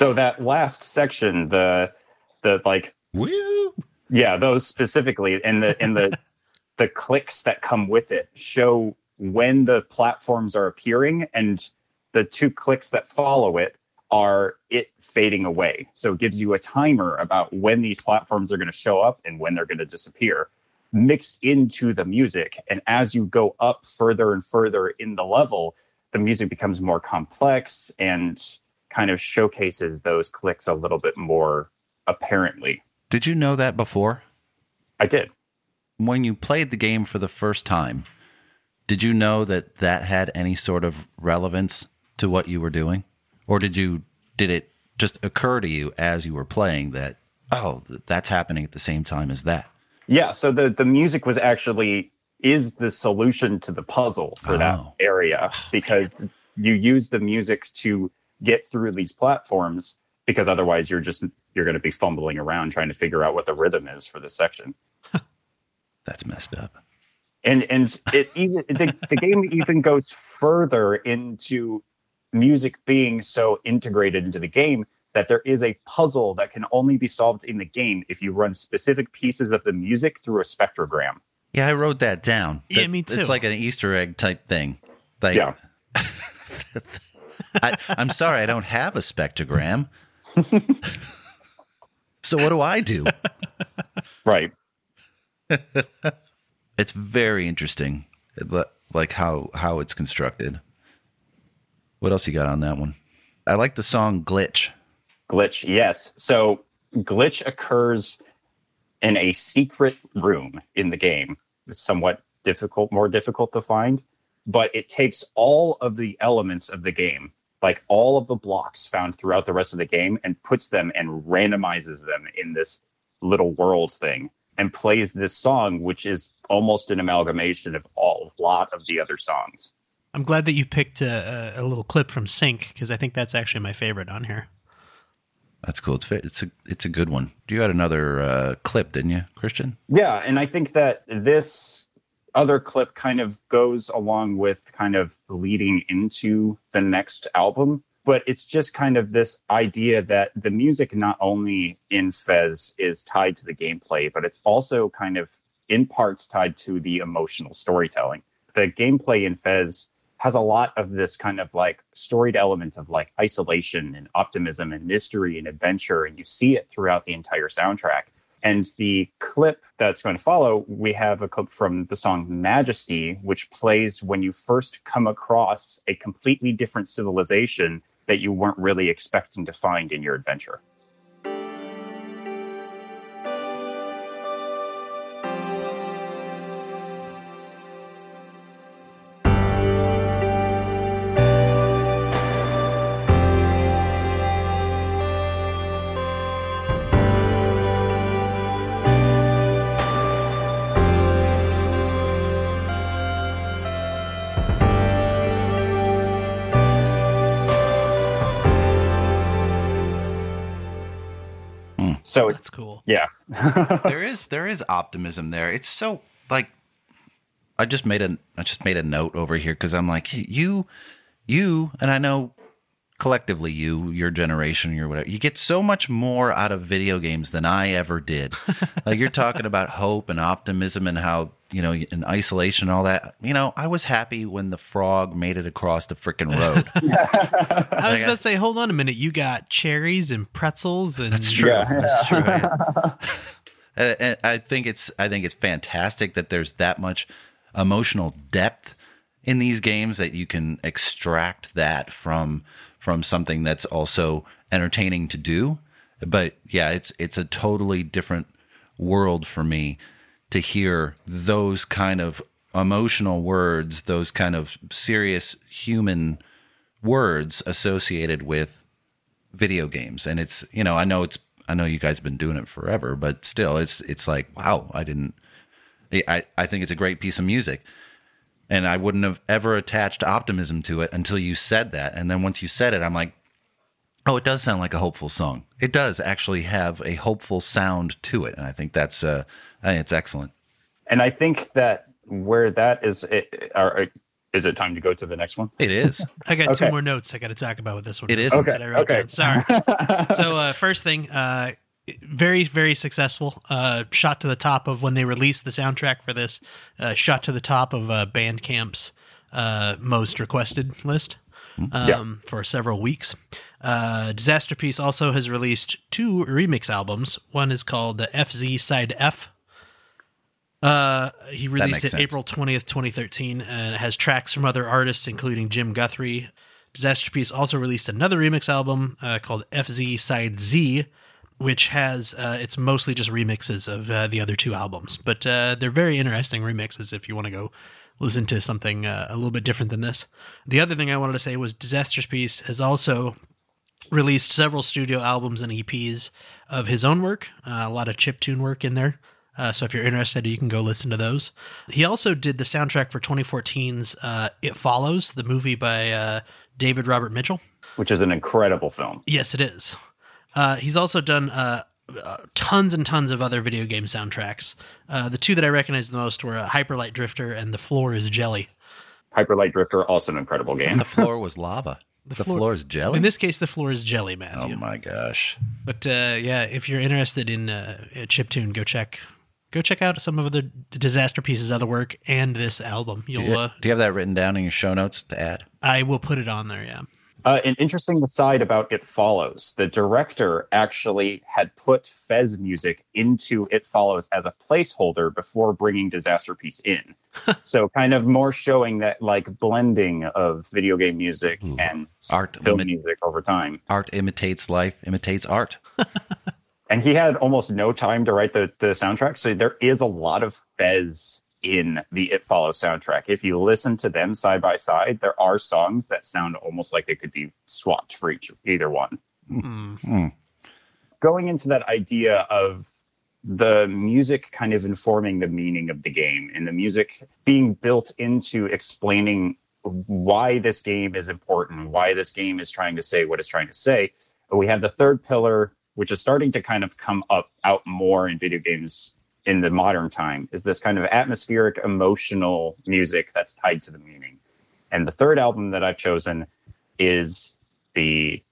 So that last section, the the like Woo! yeah, those specifically and the and the [laughs] the clicks that come with it show when the platforms are appearing and the two clicks that follow it are it fading away. So it gives you a timer about when these platforms are going to show up and when they're going to disappear mixed into the music. And as you go up further and further in the level, the music becomes more complex and kind of showcases those clicks a little bit more apparently. Did you know that before? I did. When you played the game for the first time, did you know that that had any sort of relevance to what you were doing? Or did you did it just occur to you as you were playing that oh, that's happening at the same time as that? Yeah, so the the music was actually is the solution to the puzzle for oh. that area [sighs] because you use the music to get through these platforms because otherwise you're just you're going to be fumbling around trying to figure out what the rhythm is for this section. [laughs] That's messed up. And and it even the, the game even goes further into music being so integrated into the game that there is a puzzle that can only be solved in the game if you run specific pieces of the music through a spectrogram. Yeah, I wrote that down. Yeah, me too. It's like an Easter egg type thing. Like, yeah. [laughs] [laughs] I, am sorry, I don't have a spectrogram. so what do I do? Right. it's very interesting, like how how it's constructed. What else you got on that one? I like the song "Glitch." Glitch, yes. So glitch occurs in a secret room in the game. It's somewhat difficult, more difficult to find, but it takes all of the elements of the game like all of the blocks found throughout the rest of the game and puts them and randomizes them in this little worlds thing and plays this song, which is almost an amalgamation of all a lot of the other songs. I'm glad that you picked a, a little clip from Sync because I think that's actually my favorite on here. That's cool. It's it's a it's a good one. Do you had another uh, clip, didn't you, Christian? Yeah, and I think that this other clip kind of goes along with kind of leading into the next album but it's just kind of this idea that the music not only in Fez is tied to the gameplay, but it's also kind of in parts tied to the emotional storytelling. The gameplay in Fez has a lot of this kind of like storied element of like isolation and optimism and mystery and adventure, and you see it throughout the entire soundtrack. And the clip that's going to follow, we have a clip from the song Majesty, which plays when you first come across a completely different civilization that you weren't really expecting to find in your adventure. So it's That's cool. yeah. [laughs] there is there is optimism there. It's so like I just made a I just made a note over here because I'm like you you and I know collectively you your generation your whatever you get so much more out of video games than I ever did. [laughs] like you're talking about hope and optimism and how you know in isolation and all that. You know I was happy when the frog made it across the freaking road. [laughs] I was about to say, hold on a minute. You got cherries and pretzels and That's true. Yeah. That's true. Uh, [laughs] and I think it's I think it's fantastic that there's that much emotional depth in these games that you can extract that from from something that's also entertaining to do. But yeah, it's it's a totally different world for me to hear those kind of emotional words, those kind of serious human words associated with video games and it's you know i know it's i know you guys have been doing it forever but still it's it's like wow i didn't i i think it's a great piece of music and i wouldn't have ever attached optimism to it until you said that and then once you said it i'm like oh it does sound like a hopeful song it does actually have a hopeful sound to it and i think that's uh i think it's excellent and I think that where that is, it, or, is it time to go to the next one? it is [laughs] I got two more notes I got to talk about with this one. It is? Okay. That I wrote Okay. down. Sorry. [laughs] so uh, first thing, uh, very very successful. Uh, shot to the top of when they released the soundtrack for this. Uh, shot to the top of uh, Bandcamp's uh, most requested list um, for several weeks. Uh, Disasterpeace also has released two remix albums. One is called the FZ Side F. Uh, he released it sense. April 20th, 2013, and it has tracks from other artists, including Jim Guthrie. Disasterpeace also released another remix album uh, called FZ Side Z, which has uh, it's mostly just remixes of uh, the other two albums, but uh, they're very interesting remixes if you want to go listen to something uh, a little bit different than this. The other thing I wanted to say was Disasterpeace has also released several studio albums and EPs of his own work, uh, a lot of chiptune work in there. Uh, so if you're interested, you can go listen to those. He also did the soundtrack for 2014's uh, "It Follows," the movie by uh, David Robert Mitchell. Which is an incredible film. Yes, it is. Uh, he's also done uh, uh, tons and tons of other video game soundtracks. Uh, the two that I recognize the most were uh, Hyper Light Drifter and The Floor is Jelly. Hyper Light Drifter, also an incredible game. the floor was lava [laughs] the, floor- floor is jelly In this case, The Floor is Jelly, Matthew. oh my gosh But uh, yeah, if you're interested in uh, chiptune, go check go check out some of the Disasterpeace's other work and this album. You'll you, uh, do you have that written down in your show notes to add I will put it on there. Yeah. Uh, an interesting aside about It Follows the director actually had put Fez music into It Follows as a placeholder before bringing Disasterpeace in. [laughs] so, kind of more showing that like blending of video game music Ooh. and Art film limit- music over time. art imitates life imitates art [laughs] [laughs] And he had almost no time to write the, the soundtrack. So, there is a lot of Fez in the It Follows soundtrack. If you listen to them side by side, there are songs that sound almost like they could be swapped for each either one. Hmm. going into that idea of the music kind of informing the meaning of the game and the music being built into explaining why this game is important, why this game is trying to say what it's trying to say. We have the third pillar, which is starting to kind of come up out more in video games in the modern time, is this kind of atmospheric, emotional music that's tied to the meaning. And the third album that I've chosen is the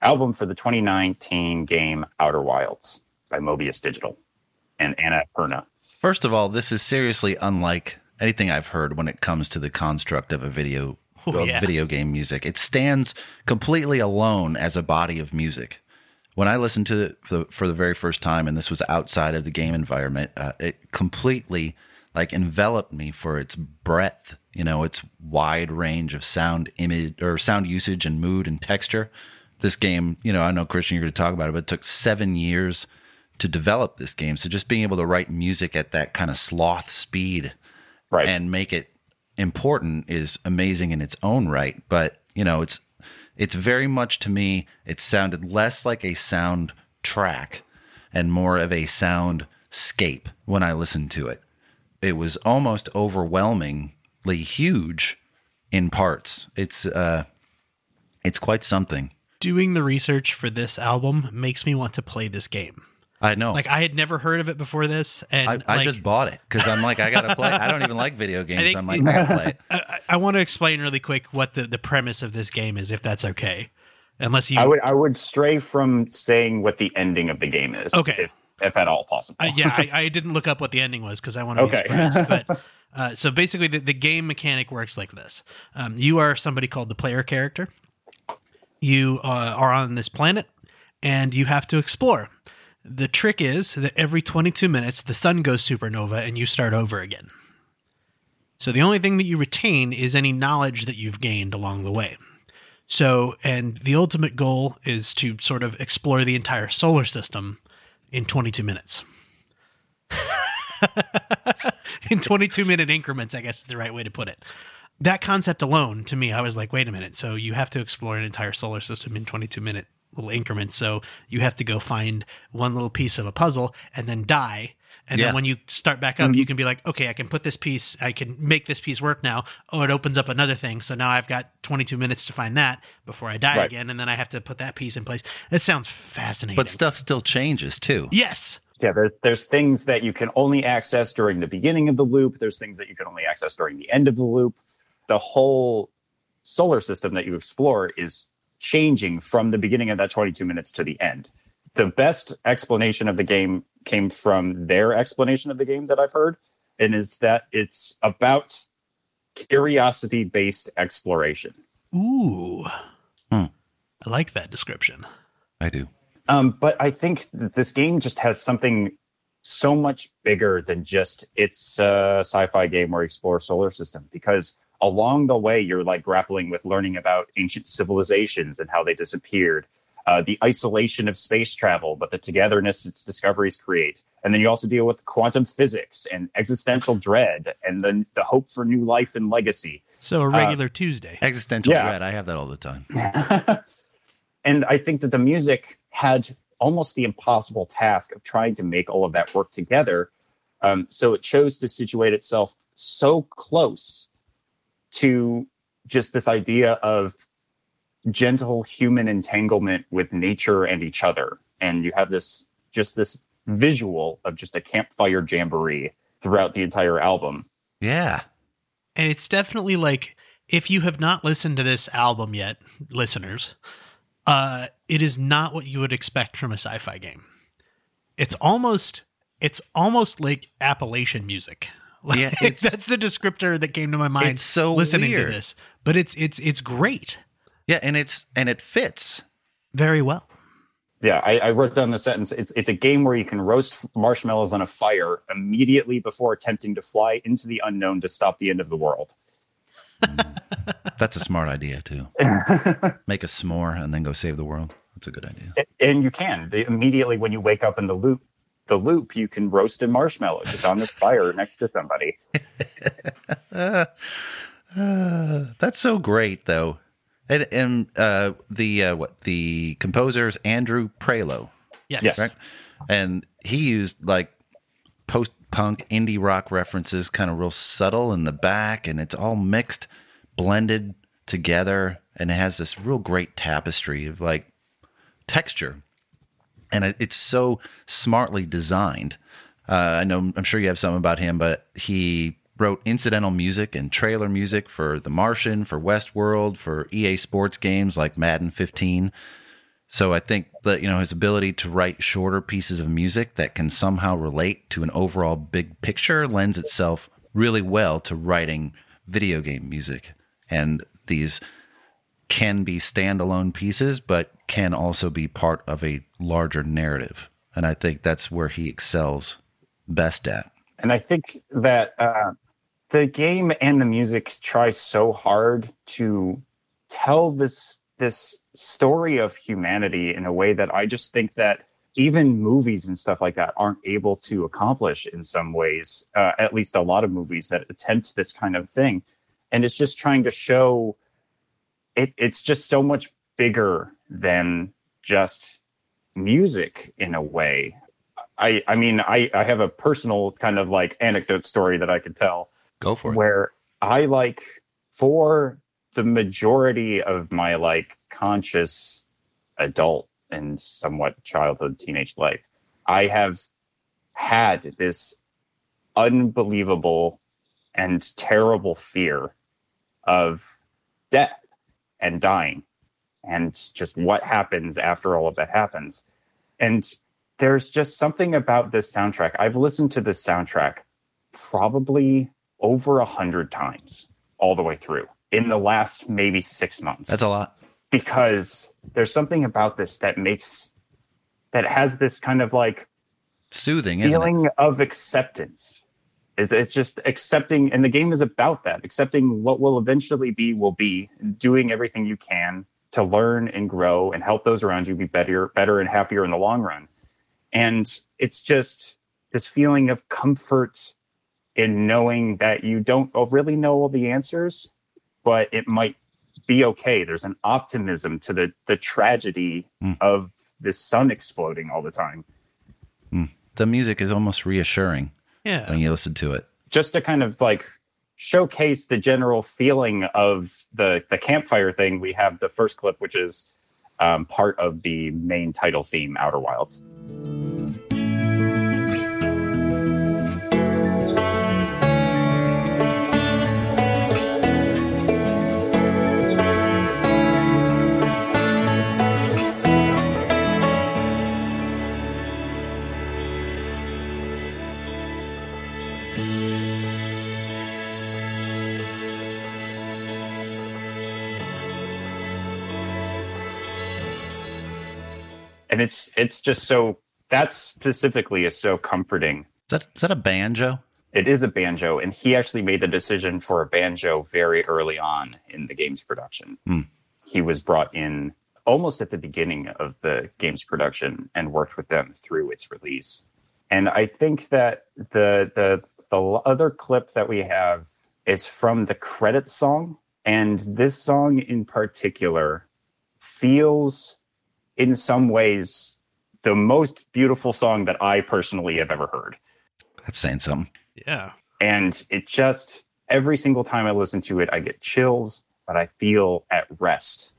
album for the 2019 game Outer Wilds by Mobius Digital and Anna Perna. First of all, this is seriously unlike anything I've heard when it comes to the construct of a video Oh, of yeah. video game music. It stands completely alone as a body of music, when I listened to it for the, for the very first time, and this was outside of the game environment, uh, it completely like enveloped me for its breadth. You know, its wide range of sound, image, or sound usage, and mood and texture. This game, you know, I know Christian, you're going to talk about it, but it took seven years to develop this game. So just being able to write music at that kind of sloth speed, Right. and make it important is amazing in its own right. But you know, it's it's very much to me. It sounded less like a sound track and more of a sound scape when I listened to it. It was almost overwhelmingly huge in parts. It's uh, it's quite something. Doing the research for this album makes me want to play this game. I know. Like I had never heard of it before this, and I, I like, just bought it because I'm like, I gotta play. I don't even like video [laughs] games. think I'm like, [laughs] I gotta play it. I, I want to explain really quick what the, the premise of this game is, if that's okay. Unless you, I would I would stray from saying what the ending of the game is. Okay. If, if at all possible. I, yeah, I, I didn't look up what the ending was because I want to Okay. be surprised. [laughs] But uh, so basically, the, the game mechanic works like this: um, you are somebody called the player character. You uh, are on this planet, and you have to explore. The trick is that every 22 minutes, the sun goes supernova, and you start over again. So the only thing that you retain is any knowledge that you've gained along the way. So, and the ultimate goal is to sort of explore the entire solar system in 22 minutes. [laughs] in 22 minute increments, I guess is the right way to put it. That concept alone, to me, I was like, wait a minute. So you have to explore an entire solar system in 22 minute little increments. So you have to go find one little piece of a puzzle and then die. And Yeah. then when you start back up, mm-hmm. you can be like, okay, I can put this piece, I can make this piece work now. Oh, it opens up another thing. So now I've got 22 minutes to find that before I die Right. again. And then I have to put that piece in place. That sounds fascinating. But stuff still changes too. yes. yeah, there's there's things that you can only access during the beginning of the loop. There's things that you can only access during the end of the loop. The whole solar system that you explore is changing from the beginning of that 22 minutes to the end. The best explanation of the game came from their explanation of the game that I've heard, and is that it's about curiosity based exploration. Ooh. Hmm. I like that description. I do. Um, but I think that this game just has something so much bigger than just it's a sci-fi game where you explore solar system because along the way you're like grappling with learning about ancient civilizations and how they disappeared uh, the isolation of space travel but the togetherness its discoveries create and then you also deal with quantum physics and existential dread and then the hope for new life and legacy So a regular Tuesday. Existential Yeah. dread. I have that all the time. [laughs] and I think that the music had almost the impossible task of trying to make all of that work together. Um, so it chose to situate itself so close to just this idea of gentle human entanglement with nature and each other. And you have this just this visual of just a campfire jamboree throughout the entire album. Yeah. And it's definitely like if you have not listened to this album yet, listeners, uh, it is not what you would expect from a sci-fi game. It's almost it's almost like Appalachian music. [laughs] Like, Yeah, it's- that's the descriptor that came to my mind. It's so listening weird. to this, but it's it's it's great, Yeah, and it's and it fits. very well. Yeah, I, I wrote down the sentence. It's it's a game where you can roast marshmallows on a fire immediately before attempting to fly into the unknown to stop the end of the world. [laughs] That's a smart idea too. [laughs] Make a s'more and then go save the world. That's a good idea. And you can immediately when you wake up in the loop. The loop you can roast a marshmallow just on the fire next to somebody. Uh, [laughs] that's so great though. And, and uh, the uh, what the composer's Andrew Prahlow, Yes. Yes. right? And he used like post punk indie rock references, kind of real subtle in the back, and it's all mixed, blended together, and it has this real great tapestry of like texture, and it's so smartly designed. Uh, I know I'm sure you have something about him, but he wrote incidental music and trailer music for The Martian, for Westworld, for EA Sports games like Madden 15. So I think that you know his ability to write shorter pieces of music that can somehow relate to an overall big picture lends itself really well to writing video game music and these can be standalone pieces, but can also be part of a larger narrative. And I think that's where he excels best at. And I think that uh, the game and the music try so hard to tell this this story of humanity in a way that I just think that even movies and stuff like that aren't able to accomplish in some ways. Uh, at least a lot of movies that attempt this kind of thing, and it's just trying to show it. It's just so much bigger than just music in a way. I I mean I I have a personal kind of like anecdote story that I could tell Go for it. where I like for the majority of my like conscious adult and somewhat childhood teenage life, I have had this unbelievable and terrible fear of death and dying and just what happens after all of that happens. And there's just something about this soundtrack. I've listened to this soundtrack probably over a hundred times all the way through in the last maybe six months. That's a lot. because there's something about this that makes that has this kind of like Soothing, feeling of acceptance. It's, it's just accepting, and the game is about that accepting what will eventually be will be, doing everything you can to learn and grow and help those around you be better, better and happier in the long run. And it's just this feeling of comfort in knowing that you don't really know all the answers, but it might be okay. There's an optimism to the the tragedy Mm. of this sun exploding all the time. The music is almost reassuring Yeah. when you listen to it. just to kind of like showcase the general feeling of the the campfire thing, we have the first clip, which is um, part of the main title theme, Outer Wilds. And it's it's just so that specifically is so comforting. Is that is that a banjo? It is a banjo, and he actually made the decision for a banjo very early on in the game's production. Hmm. He was brought in almost at the beginning of the game's production and worked with them through its release. And I think that the the the other clip that we have is from the credit song, and this song in particular feels, in some ways, the most beautiful song that I personally have ever heard That's saying something. Yeah. and it just every single time I listen to it, I get chills, but I feel at rest.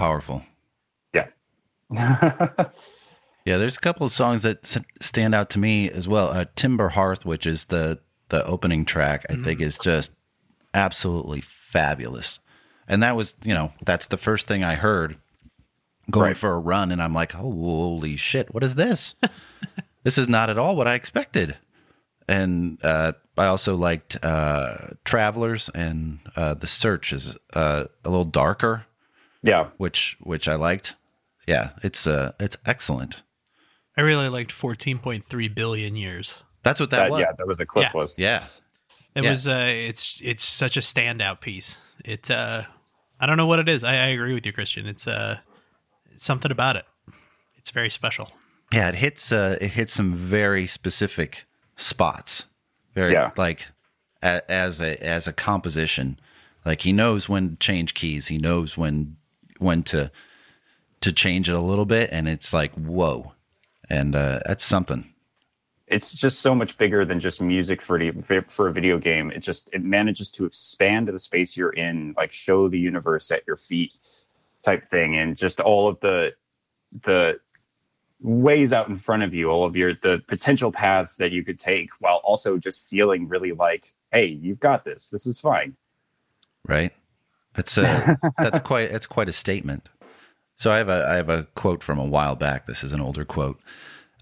Powerful. Yeah. [laughs] Yeah, there's a couple of songs that s- stand out to me as well. Uh, Timber Hearth, which is the the opening track, I think is just absolutely fabulous. And that was, you know, that's the first thing I heard going Right. for a run, and I'm like, holy shit, what is this? [laughs] this is not at all what I expected. And uh, I also liked uh, Travelers and uh, The Search is uh, a little darker, yeah. which which I liked. Yeah, it's uh, it's excellent. I really liked 14.3 billion years. That's what that, That, was. yeah, that was the clip Yeah. was. Yeah. It Yeah. was uh it's it's such a standout piece. It uh I don't know what it is. I, I agree with you, Christian. It's uh it's something about it. It's very special. Yeah, it hits uh it hits some very specific spots. Very Yeah. like a, as a as a composition. Like he knows when to change keys. He knows when when to to change it a little bit and it's like whoa. And uh that's something. it's just so much bigger than just music for the, for a video game. It just it manages to expand the space you're in, like show the universe at your feet, type thing, and just all of the the ways out in front of you, all of your the potential paths that you could take, while also just feeling really like, hey, you've got this. This is fine. Right. That's a that's [laughs] quite that's quite a statement. So I have a I have a quote from a while back. This is an older quote.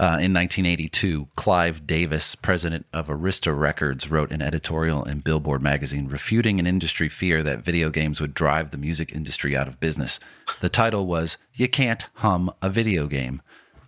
Uh, in 1982, Clive Davis, president of Arista Records, wrote an editorial in Billboard magazine refuting an industry fear that video games would drive the music industry out of business. The title was "You Can't Hum a Video Game."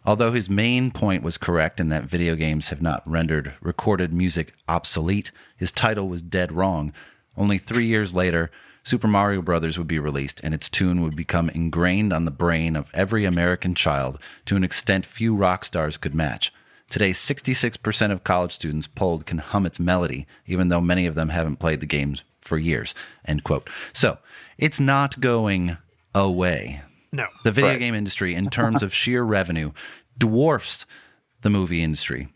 Although his main point was correct in that video games have not rendered recorded music obsolete, his title was dead wrong. Only three years later, Super Mario Brothers would be released, and its tune would become ingrained on the brain of every American child to an extent few rock stars could match. Today, 66% of college students polled can hum its melody, even though many of them haven't played the games for years. End quote. So it's not going away. No. The video Right. game industry, in terms of sheer revenue, dwarfs the movie industry.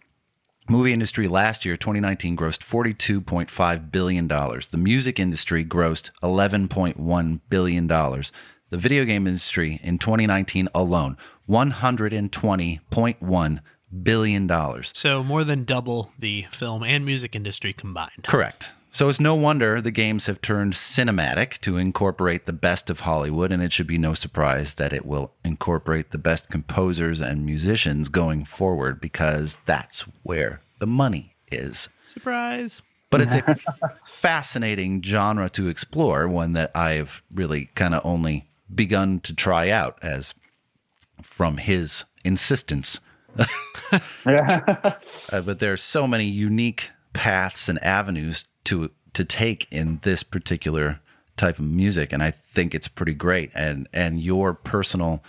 Movie industry last year, 2019, grossed $42.5 billion. The music industry grossed $11.1 billion. The video game industry in 2019 alone, $120.1 billion. So more than double the film and music industry combined. Correct. So it's no wonder the games have turned cinematic to incorporate the best of Hollywood, and it should be no surprise that it will incorporate the best composers and musicians going forward because that's where the money is. Surprise. But it's a [laughs] fascinating genre to explore, one that I've really kind of only begun to try out as from his insistence. [laughs] [laughs] Uh, but there are so many unique paths and avenues to to take in this particular type of music, and I think it's pretty great. And and your personal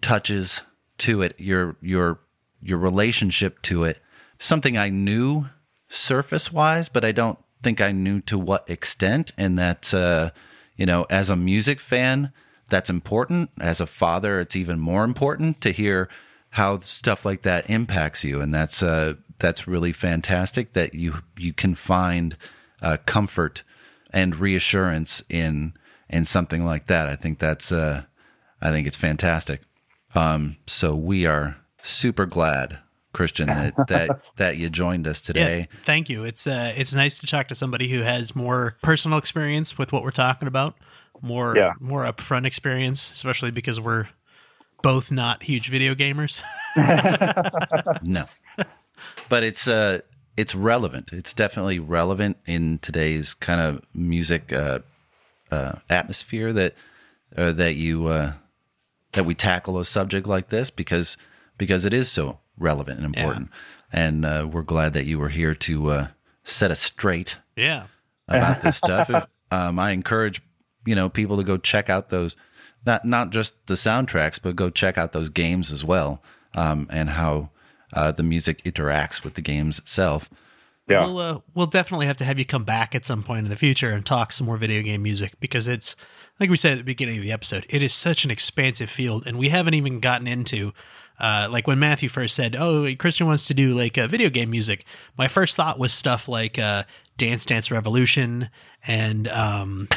touches to it, your your your relationship to it, something I knew surface wise, but I don't think I knew to what extent. And that uh, you know, as a music fan, that's important. As a father, it's even more important to hear how stuff like that impacts you, and that's uh, that's really fantastic that you you can find uh, comfort and reassurance in in something like that. I think that's uh, I think it's fantastic. Um, so we are super glad, Christian, that [laughs] that that you joined us today. Yeah, thank you. It's uh, it's nice to talk to somebody who has more personal experience with what we're talking about, more Yeah. more upfront experience, especially because we're both not huge video gamers. [laughs] [laughs] No, but it's uh it's relevant. It's definitely relevant in today's kind of music uh, uh, atmosphere that uh, that you uh, that we tackle a subject like this because because it is so relevant and important. And uh, we're glad that you were here to uh, set us straight yeah. about this [laughs] stuff. If- um, I encourage you know people to go check out those not not just the soundtracks, but go check out those games as well, um, and how uh, the music interacts with the games itself. Yeah. We'll uh, we'll definitely have to have you come back at some point in the future and talk some more video game music because it's like we said at the beginning of the episode, it is such an expansive field, and we haven't even gotten into. Uh, like when Matthew first said, "Oh, Christian wants to do like uh, video game music," my first thought was stuff like uh, Dance Dance Revolution and um,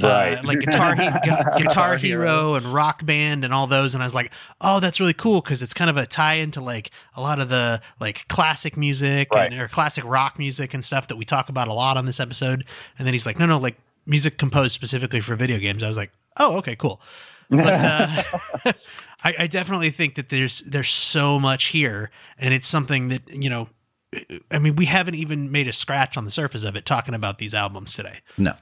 Right. uh, like Guitar Gu- [laughs] Guitar Hero and Rock Band and all those, and I was like, "Oh, that's really cool" because it's kind of a tie into like a lot of the like classic music and, or classic rock music and stuff that we talk about a lot on this episode. And then he's like, "No, no, like music composed specifically for video games." I was like, "Oh, okay, cool." But uh, [laughs] I, I definitely think that there's there's so much here, and it's something that you know. I mean, we haven't even made a scratch on the surface of it talking about these albums today. No,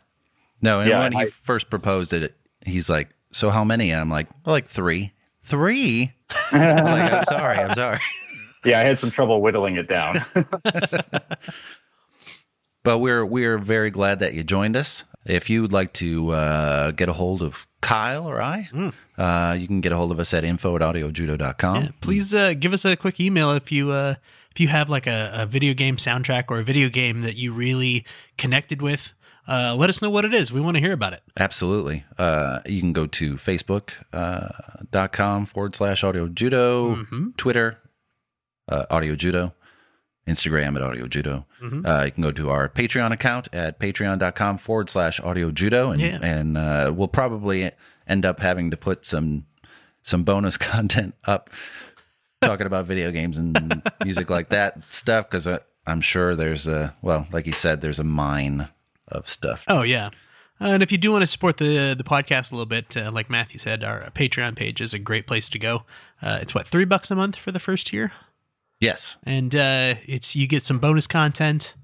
no. And Yeah, when he I- first proposed it, he's like, "So how many?" And I'm like, well, "Like three, three. [laughs] I'm like, I'm sorry, I'm sorry. yeah, I had some trouble whittling it down. [laughs] But we're we're very glad that you joined us. If you would like to uh, get a hold of Kyle or I, uh, you can get a hold of us at info at audiojudo.com. Yeah, please uh, give us a quick email if you uh, if you have like a, a video game soundtrack or a video game that you really connected with. Uh, let us know what it is. We want to hear about it. Absolutely. Uh, you can go to facebook.com dot com forward slash audio judo, Twitter, uh, audio judo, Instagram at Audio Judo. Uh, you can go to our Patreon account at patreon.com forward slash Audio Judo, and, Yeah. and uh, we'll probably end up having to put some some bonus [laughs] content up talking about video games and [laughs] music like that stuff because I'm sure there's a well, like you said, there's a mine of stuff. Oh yeah. Uh, and if you do want to support the the podcast a little bit, uh, like Matthew said, our Patreon page is a great place to go. Uh, it's what three bucks a month for the first year, Yes, and uh, it's you get some bonus content.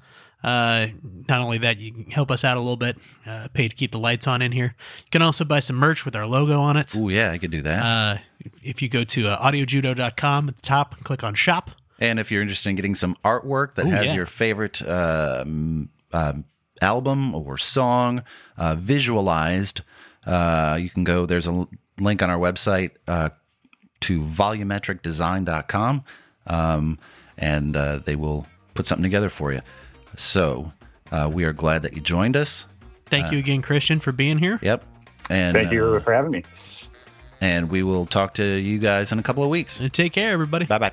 Uh, not only that, you can help us out a little bit, uh, pay to keep the lights on in here. You can also buy some merch with our logo on it. oh yeah, I could do that. Uh, if you go to uh, audiojudo.com at the top and click on shop, And if you're interested in getting some artwork that Ooh, has yeah. your favorite um, um, album or song uh, visualized, uh, you can go. There's a l- link on our website uh, to volumetricdesign.com, um, and uh, they will put something together for you. So uh, we are glad that you joined us. thank you again, Christian, for being here. Yep. And Thank you uh, for having me. and we will talk to you guys in a couple of weeks. And take care, everybody. Bye bye.